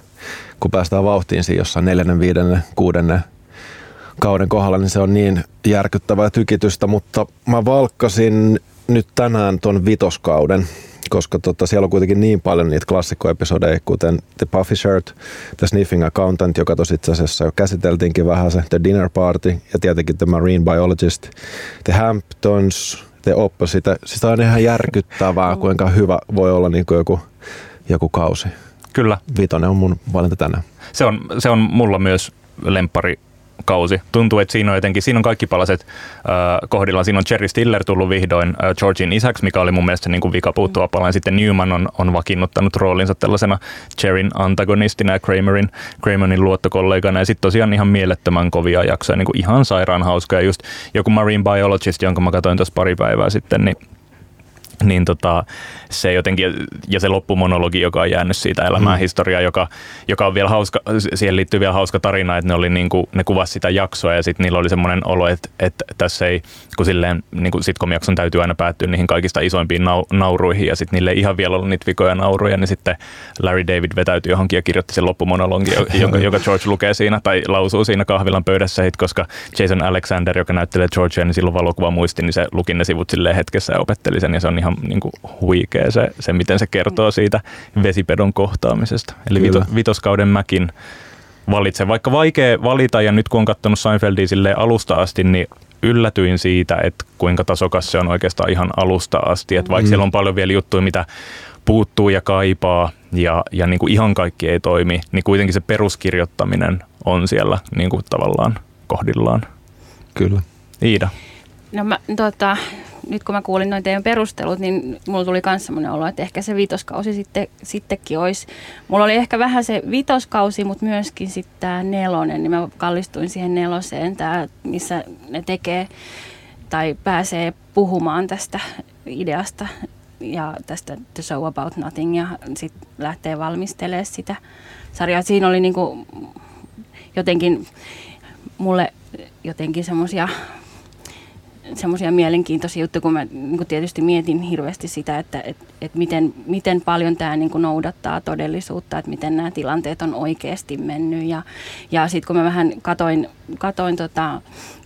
kun päästään vauhtiin siinä jossain neljännen, viidennen, kuudennen kauden kohdalla, niin se on niin järkyttävää tykitystä, mutta mä valkkasin nyt tänään ton vitoskauden, koska tota, siellä on kuitenkin niin paljon niitä klassikkoepisodeja, kuten The Puffy Shirt, The Sniffing Accountant, joka tosi itse asiassa jo käsiteltiinkin vähän se, The Dinner Party ja tietenkin The Marine Biologist, The Hamptons, The Opposite. Siis on ihan järkyttävää, kuinka hyvä voi olla niin kuin joku, joku kausi.
Kyllä.
Vitonen on mun valinta tänään.
Se on, se on mulla myös lempari kausi. Tuntuu, että siinä on jotenkin, siinä on kaikki palaset äh, kohdillaan. Siinä on Jerry Stiller tullut vihdoin äh, Georgin isäksi, mikä oli mun mielestä niin kuin vika puuttuva pala. Sitten Newman on, on vakiinnuttanut roolinsa tällaisena Jerryn antagonistina ja Kramerin, Kramerin luottokollegana. Ja sitten tosiaan ihan mielettömän kovia jaksoja, niin kuin ihan sairaan hauskoja. Just joku Marine Biologist, jonka mä katsoin tuossa pari päivää sitten, niin niin tota, se jotenkin, ja se loppumonologi, joka on jäänyt siitä elämään mm. historiaa, joka, joka on vielä hauska, siihen liittyy vielä hauska tarina, että ne, oli niin kuin, ne kuvasi sitä jaksoa ja sitten niillä oli semmoinen olo, että, että tässä ei, kun silleen niin kuin sitcom-jakson täytyy aina päättyä niihin kaikista isoimpiin nau, nauruihin ja sitten niille ei ihan vielä ollut niitä vikoja nauruja, niin sitten Larry David vetäytyi johonkin ja kirjoitti sen loppumonologin, jonka, joka George lukee siinä tai lausuu siinä kahvilan pöydässä, koska Jason Alexander, joka näyttelee Georgea, niin silloin valokuva muisti, niin se luki ne sivut silleen hetkessä ja opetteli sen ja se on ihan niin kuin huikea se, se, miten se kertoo siitä vesipedon kohtaamisesta. Eli vito, vitoskauden mäkin valitsen. Vaikka vaikea valita ja nyt kun on katsonut Seinfeldia alusta asti, niin yllätyin siitä, että kuinka tasokas se on oikeastaan ihan alusta asti. Että vaikka mm. siellä on paljon vielä juttuja, mitä puuttuu ja kaipaa ja, ja niin kuin ihan kaikki ei toimi, niin kuitenkin se peruskirjoittaminen on siellä niin kuin tavallaan kohdillaan.
Kyllä.
Iida.
No mä, tota, nyt kun mä kuulin noin teidän perustelut, niin mulla tuli myös semmoinen olo, että ehkä se vitoskausi sitten, sittenkin olisi. Mulla oli ehkä vähän se vitoskausi, mutta myöskin sitten tämä nelonen, niin mä kallistuin siihen neloseen, tää, missä ne tekee tai pääsee puhumaan tästä ideasta ja tästä The Show About Nothing ja sitten lähtee valmistelemaan sitä sarjaa. Siinä oli niinku jotenkin mulle jotenkin semmoisia semmoisia mielenkiintoisia juttuja, kun mä niin kun tietysti mietin hirveästi sitä, että et, et miten, miten paljon tämä niin noudattaa todellisuutta, että miten nämä tilanteet on oikeasti mennyt. Ja, ja sitten kun mä vähän katoin, katoin tota,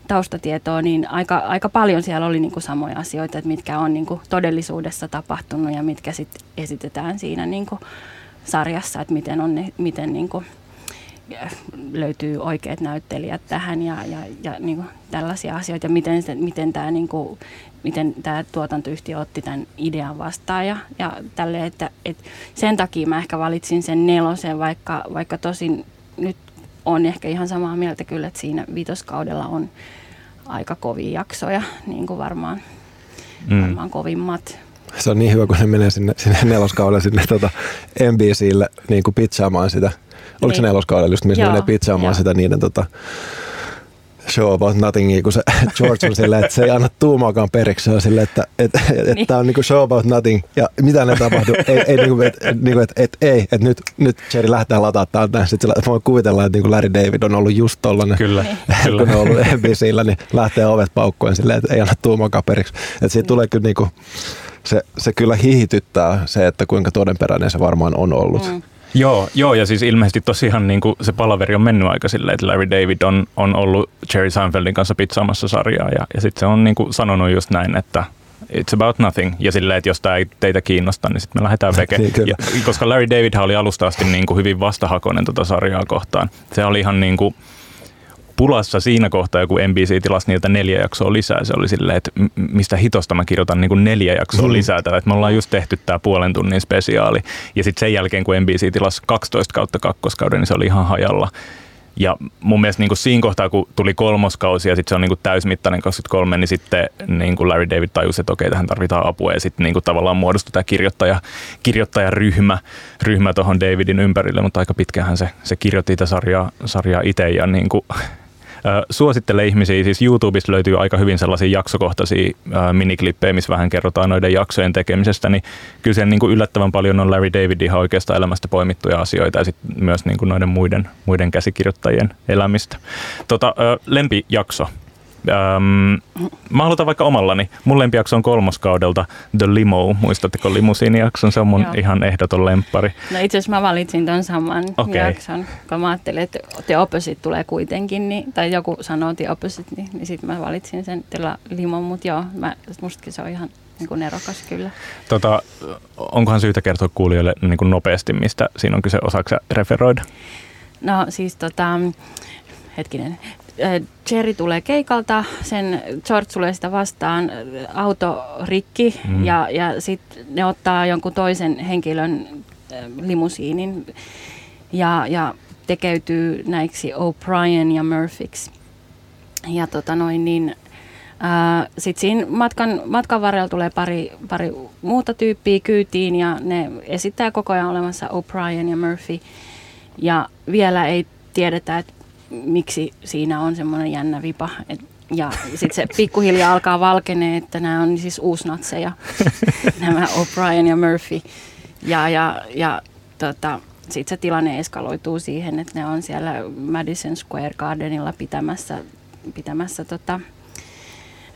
taustatietoa, niin aika, aika paljon siellä oli niin kuin samoja asioita, että mitkä on niin kuin todellisuudessa tapahtunut ja mitkä sitten esitetään siinä niin kuin sarjassa, että miten, on ne, miten niin kuin löytyy oikeat näyttelijät tähän ja, ja, ja niin kuin tällaisia asioita ja miten, se, miten tämä niin kuin, miten tämä tuotantoyhtiö otti tämän idean vastaan ja, ja tälle, että, että sen takia mä ehkä valitsin sen nelosen, vaikka, vaikka tosin nyt on ehkä ihan samaa mieltä kyllä, että siinä viitoskaudella on aika kovia jaksoja, niin kuin varmaan, mm. varmaan kovimmat.
Se on niin hyvä, kun ne menee sinne, sinne neloskaudelle sinne tuota NBClle niin kuin pizzaamaan sitä – Oliko niin. se neloskaudella just, missä menee pizzaamaan sitä niiden tota, show about nothingia, kun se George on silleen, että se ei anna tuumaakaan periksi. Se on silleen, että et, et, et, niin. tämä on niinku show about nothing ja mitä ne tapahtuu. ei, ei, niinku, et, niinku, et, et, ei, että nyt, nyt Jerry lähtee lataa täältä. Sitten sillä, voi kuvitella, että niinku Larry David on ollut just tollanen.
Kyllä.
kun ne on ollut NBCllä, niin lähtee ovet paukkoen silleen, että ei anna tuumaakaan periksi. Että siitä niin. tulee kyllä niinku, se, se kyllä hihityttää se, että kuinka todenperäinen se varmaan on ollut. Mm.
Joo, joo, ja siis ilmeisesti tosiaan niin kuin se palaveri on mennyt aika silleen, että Larry David on, on ollut Jerry Seinfeldin kanssa pizzaamassa sarjaa, ja, ja sitten se on niin kuin sanonut just näin, että it's about nothing. Ja silleen, että jos tämä ei teitä kiinnosta, niin sitten me lähdetään veke. niin, ja, koska Larry David oli alusta asti niin kuin hyvin vastahakoinen tuota sarjaa kohtaan. Se oli ihan niin kuin, pulassa siinä kohtaa, kun NBC tilasi niiltä neljä jaksoa lisää. Se oli silleen, että mistä hitosta mä kirjoitan niin kuin neljä jaksoa mm. lisää tällä. Että me ollaan just tehty tämä puolen tunnin spesiaali. Ja sitten sen jälkeen, kun NBC tilasi 12 kautta kakkoskauden, niin se oli ihan hajalla. Ja mun mielestä niin kuin siinä kohtaa, kun tuli kolmoskausi ja sitten se on niin kuin täysmittainen 23, niin sitten niin kuin Larry David tajusi, että okei, tähän tarvitaan apua. Ja sitten niin kuin tavallaan muodostui tämä kirjoittaja, kirjoittajaryhmä ryhmä tuohon Davidin ympärille, mutta aika pitkähän se, se kirjoitti tätä sarjaa, sarjaa itse ja niin kuin, Suosittelen ihmisiä, siis YouTubesta löytyy aika hyvin sellaisia jaksokohtaisia miniklippejä, missä vähän kerrotaan noiden jaksojen tekemisestä, niin kyllä siellä niin kuin yllättävän paljon on Larry Davidin ihan oikeasta elämästä poimittuja asioita ja sitten myös niin kuin noiden muiden, muiden käsikirjoittajien elämistä. Tota, lempijakso, Öm, mä aloitan vaikka omallani. Mun lempijakso on kolmoskaudelta The Limo. Muistatteko limusiinijakson? Se on mun Joo. ihan ehdoton lemppari.
No itse asiassa mä valitsin ton saman okay. jakson, kun mä ajattelin, että The Opposite tulee kuitenkin, niin, tai joku sanoo The Opposite, niin, niin sitten mä valitsin sen The Limo, mutta joo, mä, mustakin se on ihan niin kuin nerokas kyllä.
Tota, onkohan syytä kertoa kuulijoille niin kuin nopeasti, mistä siinä on kyse, osaksi referoida?
No siis tota, hetkinen, Jerry tulee keikalta, sen George tulee sitä vastaan, äh, auto rikki mm. ja, ja sitten ne ottaa jonkun toisen henkilön äh, limusiinin ja, ja tekeytyy näiksi O'Brien ja Murphyksi. ja tota noin, niin, sitten siinä matkan, matkan varrella tulee pari, pari muuta tyyppiä kyytiin ja ne esittää koko ajan olemassa O'Brien ja Murphy. Ja vielä ei tiedetä, että miksi siinä on semmoinen jännä vipa. Et, ja sitten se pikkuhiljaa alkaa valkenee, että nämä on siis uusnatseja, nämä O'Brien ja Murphy. Ja, ja, ja tota, sitten se tilanne eskaloituu siihen, että ne on siellä Madison Square Gardenilla pitämässä, pitämässä tota,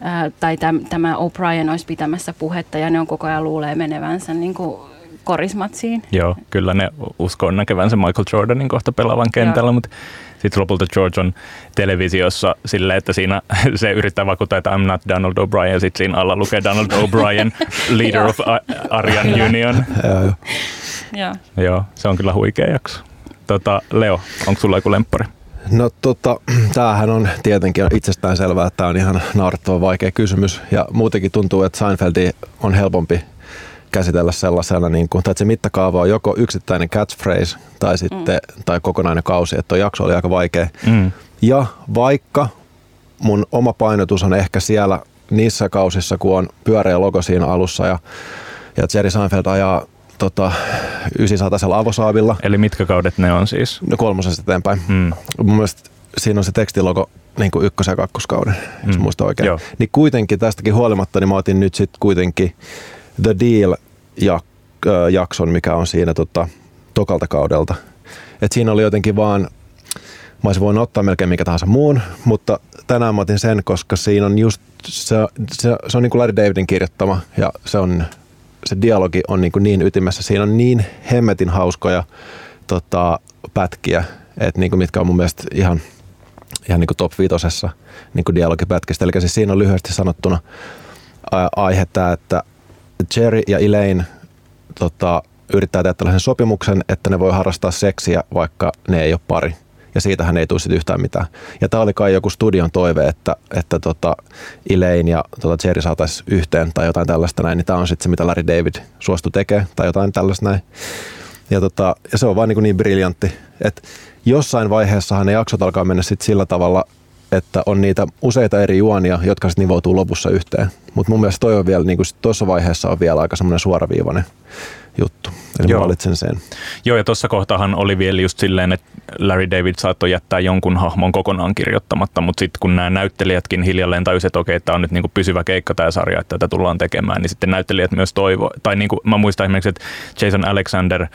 ää, tai täm, tämä O'Brien olisi pitämässä puhetta ja ne on koko ajan luulee menevänsä niin kuin korismatsiin.
Joo, kyllä ne uskoo näkevänsä Michael Jordanin kohta pelaavan kentällä, mutta sitten lopulta George on televisiossa silleen, että siinä se yrittää vakuuttaa, että I'm not Donald O'Brien, ja sitten siinä alla lukee Donald O'Brien, leader of Aryan Union.
Joo.
Joo, se on kyllä huikea jakso. Tota, Leo, onko sulla joku lemppari?
No tota, tämähän on tietenkin itsestään selvää, että tämä on ihan naurettavan vaikea kysymys. Ja muutenkin tuntuu, että Seinfeldi on helpompi käsitellä sellaisena, niin kuin, tai että se mittakaava on joko yksittäinen catchphrase tai sitten mm. tai kokonainen kausi, että tuo jakso oli aika vaikea. Mm. Ja vaikka mun oma painotus on ehkä siellä niissä kausissa, kun on pyöreä logo siinä alussa ja, ja Jerry Seinfeld ajaa tota, 900 avosaavilla.
Eli mitkä kaudet ne on siis?
No kolmosesta eteenpäin. Mm. Mun mielestä siinä on se tekstilogo niin kuin ykkös- ja kakkoskauden, mm. jos muista oikein. Joo. Niin kuitenkin tästäkin huolimatta, niin mä otin nyt sitten kuitenkin The Deal jakson, mikä on siinä tota, tokalta kaudelta. Et siinä oli jotenkin vaan, mä olisin voinut ottaa melkein mikä tahansa muun, mutta tänään mä otin sen, koska siinä on just, se, se, se on niin kuin Larry Davidin kirjoittama ja se on se dialogi on niin, kuin niin ytimessä. Siinä on niin hemmetin hauskoja tota, pätkiä, että niin kuin mitkä on mun mielestä ihan, ihan niin kuin top viitosessa niin dialogipätkistä. Eli siis siinä on lyhyesti sanottuna aihe tämä, että Jerry ja Elaine tota, yrittää tehdä tällaisen sopimuksen, että ne voi harrastaa seksiä, vaikka ne ei ole pari. Ja siitähän ei tule sitten yhtään mitään. Ja tämä oli kai joku studion toive, että, että tota Elaine ja tota Jerry saataisiin yhteen tai jotain tällaista näin. Niin tämä on sitten se, mitä Larry David suostui tekemään tai jotain tällaista näin. Ja, tota, ja se on vaan niin, niin briljantti, että jossain vaiheessahan ne jaksot alkaa mennä sitten sillä tavalla, että on niitä useita eri juonia, jotka sitten nivoutuu lopussa yhteen. Mutta mun mielestä toi on vielä, niin tuossa vaiheessa on vielä aika semmoinen suoraviivainen juttu. Eli Joo. valitsen sen.
Joo, ja tuossa kohtahan oli vielä just silleen, että Larry David saattoi jättää jonkun hahmon kokonaan kirjoittamatta, mutta sitten kun nämä näyttelijätkin hiljalleen tajusivat, että okei, tämä on nyt niinku pysyvä keikka tämä sarja, että tätä tullaan tekemään, niin sitten näyttelijät myös toivo, tai niinku, mä muistan esimerkiksi, että Jason Alexander, äh,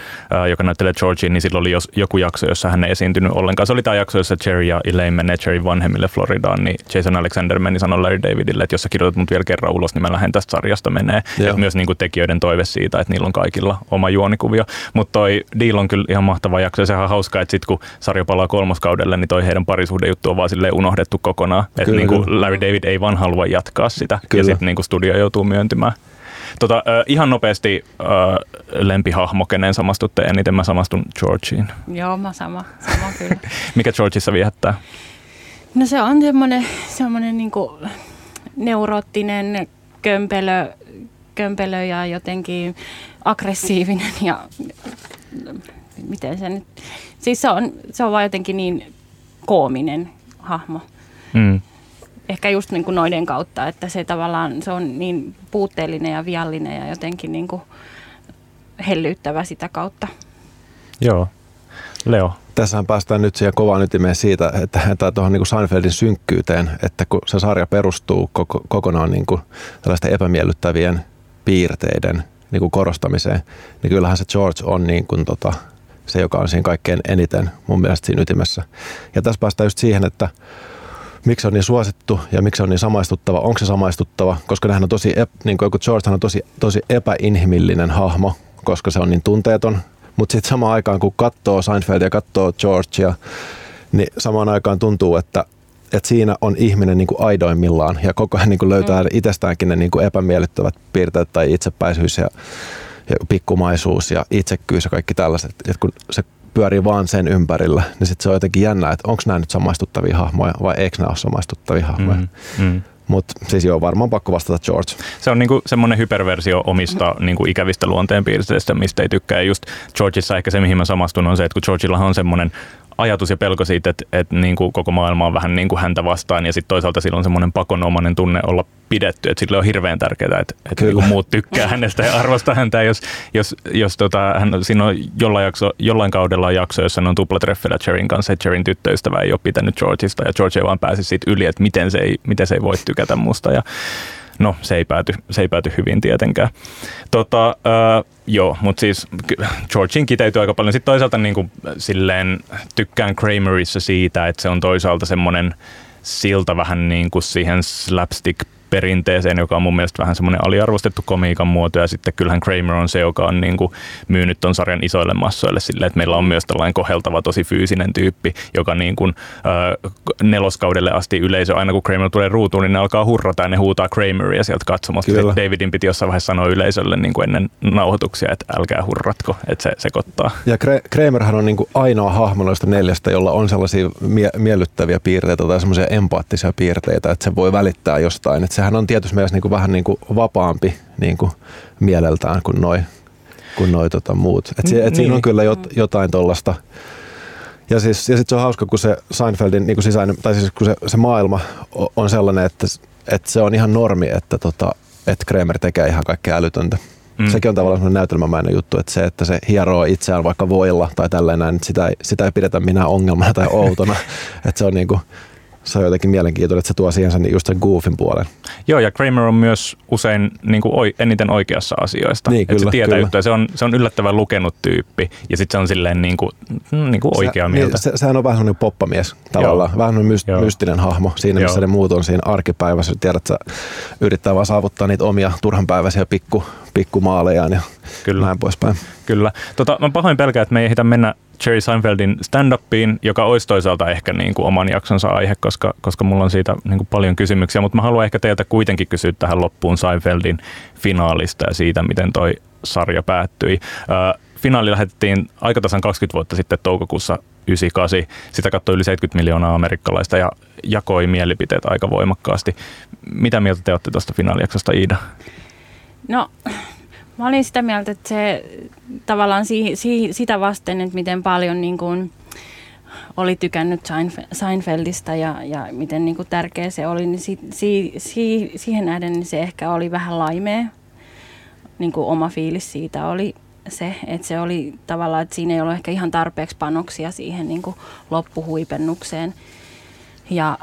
joka näyttelee Georgie, niin silloin oli jos, joku jakso, jossa hän ei esiintynyt ollenkaan. Se oli tämä jakso, jossa Jerry ja Elaine menee Jerry vanhemmille Floridaan, niin Jason Alexander meni sanoa Larry Davidille, että jos sä kirjoitat mut vielä kerran ulos, niin mä lähden tästä sarjasta menee. Ja myös niinku tekijöiden toive siitä, että niillä on kaikilla oma juonikuvio. Mutta toi deal on kyllä ihan mahtava jakso ja sehän on hauskaa, että sitten kun sarja palaa kolmoskaudelle, niin toi heidän parisuhdejuttu on vaan silleen unohdettu kokonaan. Että niin kuin Larry David ei vaan halua jatkaa sitä kyllä. ja sitten niin studio joutuu myöntymään. Tota, äh, ihan nopeasti äh, lempihahmo, kenen samastutte eniten? Mä samastun Georgiin.
Joo, mä sama, sama kyllä.
Mikä Georgeissa viehättää?
No se on semmoinen, semmoinen niinku neuroottinen kömpelö, kömpelö ja jotenkin aggressiivinen ja miten se nyt, siis se on, se on vaan jotenkin niin koominen hahmo. Mm. Ehkä just niin kuin noiden kautta, että se tavallaan se on niin puutteellinen ja viallinen ja jotenkin niin kuin hellyyttävä sitä kautta.
Joo. Leo.
Tässähän päästään nyt siihen kovaan ytimeen siitä, että, että tuohon niin kuin Seinfeldin synkkyyteen, että kun se sarja perustuu koko, kokonaan niin kuin tällaisten epämiellyttävien piirteiden niin kuin korostamiseen, niin kyllähän se George on niin kuin tota, se, joka on siinä kaikkein eniten mun mielestä siinä ytimessä. Ja tässä päästään just siihen, että miksi on niin suosittu ja miksi on niin samaistuttava. Onko se samaistuttava? Koska nehän on tosi, niin kuin joku George on tosi, tosi epäinhimillinen hahmo, koska se on niin tunteeton. Mutta sitten samaan aikaan, kun katsoo Seinfeldia ja katsoo Georgea, niin samaan aikaan tuntuu, että että siinä on ihminen niin kuin aidoimmillaan ja koko ajan niin kuin löytää mm. itsestäänkin ne niin kuin epämiellyttävät piirteet tai itsepäisyys ja, ja pikkumaisuus ja itsekkyys ja kaikki tällaiset. Että kun se pyörii vaan sen ympärillä, niin sitten se on jotenkin jännä, että onko nämä nyt samaistuttavia hahmoja vai eikö nämä ole samaistuttavia hahmoja. Mm, mm. Mutta siis joo, varmaan pakko vastata George.
Se on niinku semmoinen hyperversio omista niinku ikävistä luonteenpiirteistä, mistä ei tykkää. Ja just Georgeissa ehkä se, mihin mä samastun, on se, että kun Georgeilla on semmoinen ajatus ja pelko siitä, että, että niin kuin koko maailma on vähän niin kuin häntä vastaan ja sitten toisaalta sillä on semmoinen pakonomainen tunne olla pidetty, että sille on hirveän tärkeää, että, että niin kuin muut tykkää hänestä ja arvostaa häntä. Jos, jos, jos tota, hän, siinä on jollain, jakso, jollain kaudella on jakso, jossa hän on tuplatreffillä Cherin kanssa, että Cherin tyttöystävä ei ole pitänyt Georgeista ja George ei vaan pääsi siitä yli, että miten se ei, miten se ei voi tykätä musta. Ja, no se ei pääty, se ei pääty hyvin tietenkään. Tota, äh, joo, mutta siis Georgin kiteytyy aika paljon. Sitten toisaalta niin kuin, silleen tykkään Kramerissa siitä, että se on toisaalta semmoinen silta vähän niin kuin siihen slapstick perinteeseen, joka on mun mielestä vähän semmoinen aliarvostettu komiikan muoto, ja sitten kyllähän Kramer on se, joka on niin kuin myynyt ton sarjan isoille massoille sille, että meillä on myös tällainen koheltava, tosi fyysinen tyyppi, joka niin kuin, äh, neloskaudelle asti yleisö, aina kun Kramer tulee ruutuun, niin ne alkaa hurrata ja ne huutaa Krameria sieltä katsomasta. Kyllä. Davidin piti jossain vaiheessa sanoa yleisölle niin kuin ennen nauhoituksia, että älkää hurratko, että se sekoittaa.
Ja Kramerhan on niin kuin ainoa hahmo noista neljästä, jolla on sellaisia mie- miellyttäviä piirteitä tai semmoisia empaattisia piirteitä, että se voi välittää jostain, että sehän on tietysti mielessä niin kuin vähän niin kuin vapaampi niin kuin mieleltään kuin noi, kuin noi tota muut. Et, si, et niin. siinä on niin. kyllä jot, jotain tuollaista. Ja, siis, ja sitten se on hauska, kun se Seinfeldin niin kuin sisäinen, tai siis kun se, se maailma on sellainen, että, että se on ihan normi, että, tota, että Kramer tekee ihan kaikkea älytöntä. Mm. Sekin on tavallaan sellainen näytelmämäinen juttu, että se, että se hieroo itseään vaikka voilla tai tällainen, sitä ei, sitä ei pidetä minä ongelmana tai outona. että se on niin kuin, se on jotenkin mielenkiintoinen, että se tuo siihen sen just sen goofin puolen.
Joo, ja Kramer on myös usein niin kuin oi, eniten oikeassa asioista.
Niin, kyllä,
se tietää
kyllä.
juttuja. Se on, se on yllättävän lukenut tyyppi, ja sitten se on silleen niin kuin, mm, niin kuin oikea
se,
mieltä.
Niin, se, sehän on vähän sellainen poppamies tavallaan, Joo. vähän myst, Joo. mystinen hahmo siinä, missä Joo. ne muut on siinä arkipäivässä. Tiedät, että yrittää vaan saavuttaa niitä omia turhanpäiväisiä pikku, pikkumaalejaan ja Kyllä. näin poispäin.
Kyllä. Tota, mä pahoin pelkään, että me ei ehditä mennä Jerry Seinfeldin stand-upiin, joka olisi toisaalta ehkä niin kuin oman jaksonsa aihe, koska, koska mulla on siitä niin kuin paljon kysymyksiä, mutta mä haluan ehkä teiltä kuitenkin kysyä tähän loppuun Seinfeldin finaalista ja siitä, miten toi sarja päättyi. Äh, finaali lähetettiin aikatasan 20 vuotta sitten toukokuussa 98. Sitä katsoi yli 70 miljoonaa amerikkalaista ja jakoi mielipiteet aika voimakkaasti. Mitä mieltä te olette tuosta finaalijaksosta, Iida?
No, Mä olin sitä mieltä, että se tavallaan si, si, sitä vasten, että miten paljon niin kuin, oli tykännyt Seinfeldistä ja, ja miten niin kuin tärkeä se oli, niin si, si, si, siihen nähden niin se ehkä oli vähän laimea. Niin kuin oma fiilis siitä oli se, että se oli tavallaan, että siinä ei ollut ehkä ihan tarpeeksi panoksia siihen niin kuin loppuhuipennukseen. Ja,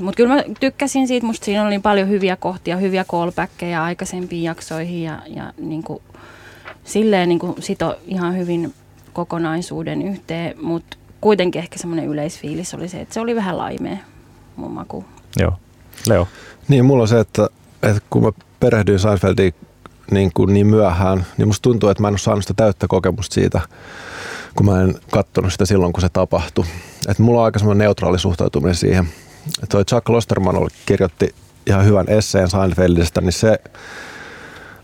mutta kyllä mä tykkäsin siitä, musta siinä oli niin paljon hyviä kohtia, hyviä callbackkejä aikaisempiin jaksoihin ja, ja niin kuin, silleen niin kuin sito ihan hyvin kokonaisuuden yhteen, mutta kuitenkin ehkä semmoinen yleisfiilis oli se, että se oli vähän laimea mun maku.
Joo. Leo?
Niin, mulla on se, että, että kun mä perehdyin Seinfeldiin niin, kuin niin myöhään, niin musta tuntuu, että mä en ole saanut sitä täyttä kokemusta siitä, kun mä en katsonut sitä silloin, kun se tapahtui. Et mulla on aika semmoinen neutraali suhtautuminen siihen. Toi Chuck Losterman kirjoitti ihan hyvän esseen Seinfeldistä, niin se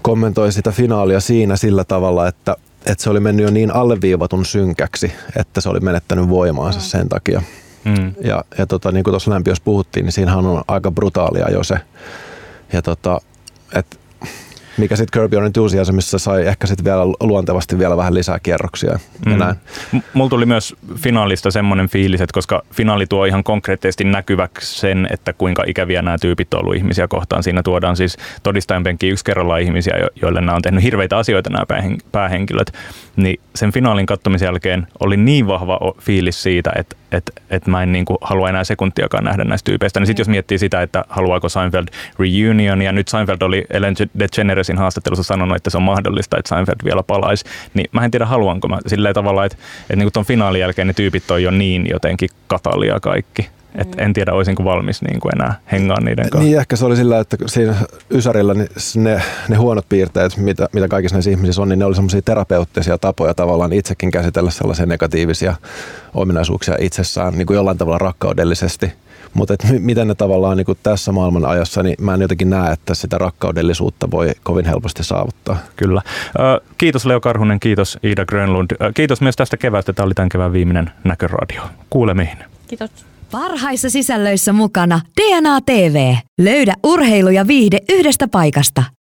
kommentoi sitä finaalia siinä sillä tavalla, että, että se oli mennyt jo niin alleviivatun synkäksi, että se oli menettänyt voimaansa sen takia. Mm. Ja, ja tota, niin kuin tuossa lämpiössä puhuttiin, niin siinähän on aika brutaalia jo se. Ja tota, että mikä sitten Curb Your Enthusiasmissa sai ehkä sitten vielä luontevasti vielä vähän lisää kierroksia. Mm. Ja
M- mulla tuli myös finaalista semmoinen fiilis, että koska finaali tuo ihan konkreettisesti näkyväksi sen, että kuinka ikäviä nämä tyypit on ollut ihmisiä kohtaan. Siinä tuodaan siis todistajan penkkiin yksi kerrallaan ihmisiä, joille nämä on tehnyt hirveitä asioita nämä päähenkilöt. Niin sen finaalin kattomisen jälkeen oli niin vahva fiilis siitä, että että et mä en niinku halua enää sekuntiakaan nähdä näistä tyypeistä. Niin sitten jos miettii sitä, että haluaako Seinfeld reunion, ja nyt Seinfeld oli Ellen DeGeneresin haastattelussa sanonut, että se on mahdollista, että Seinfeld vielä palaisi, niin mä en tiedä haluanko mä silleen tavalla, että, että niinku ton finaalin jälkeen ne tyypit on jo niin jotenkin katalia kaikki. Et en tiedä, olisinko valmis niin kuin enää hengaan niiden kanssa.
Niin, ehkä se oli sillä, että siinä Ysärillä niin ne, ne huonot piirteet, mitä, mitä kaikissa näissä ihmisissä on, niin ne oli semmoisia terapeuttisia tapoja tavallaan itsekin käsitellä sellaisia negatiivisia ominaisuuksia itsessään niin kuin jollain tavalla rakkaudellisesti. Mutta miten ne tavallaan niin kuin tässä maailman ajassa, niin mä en jotenkin näe, että sitä rakkaudellisuutta voi kovin helposti saavuttaa.
Kyllä. Kiitos Leo Karhunen, kiitos Iida Grönlund. Kiitos myös tästä keväästä. Tämä oli tämän kevään viimeinen näköradio. Kuulemiin.
Kiitos.
Parhaissa sisällöissä mukana DNA TV. Löydä urheilu ja viihde yhdestä paikasta.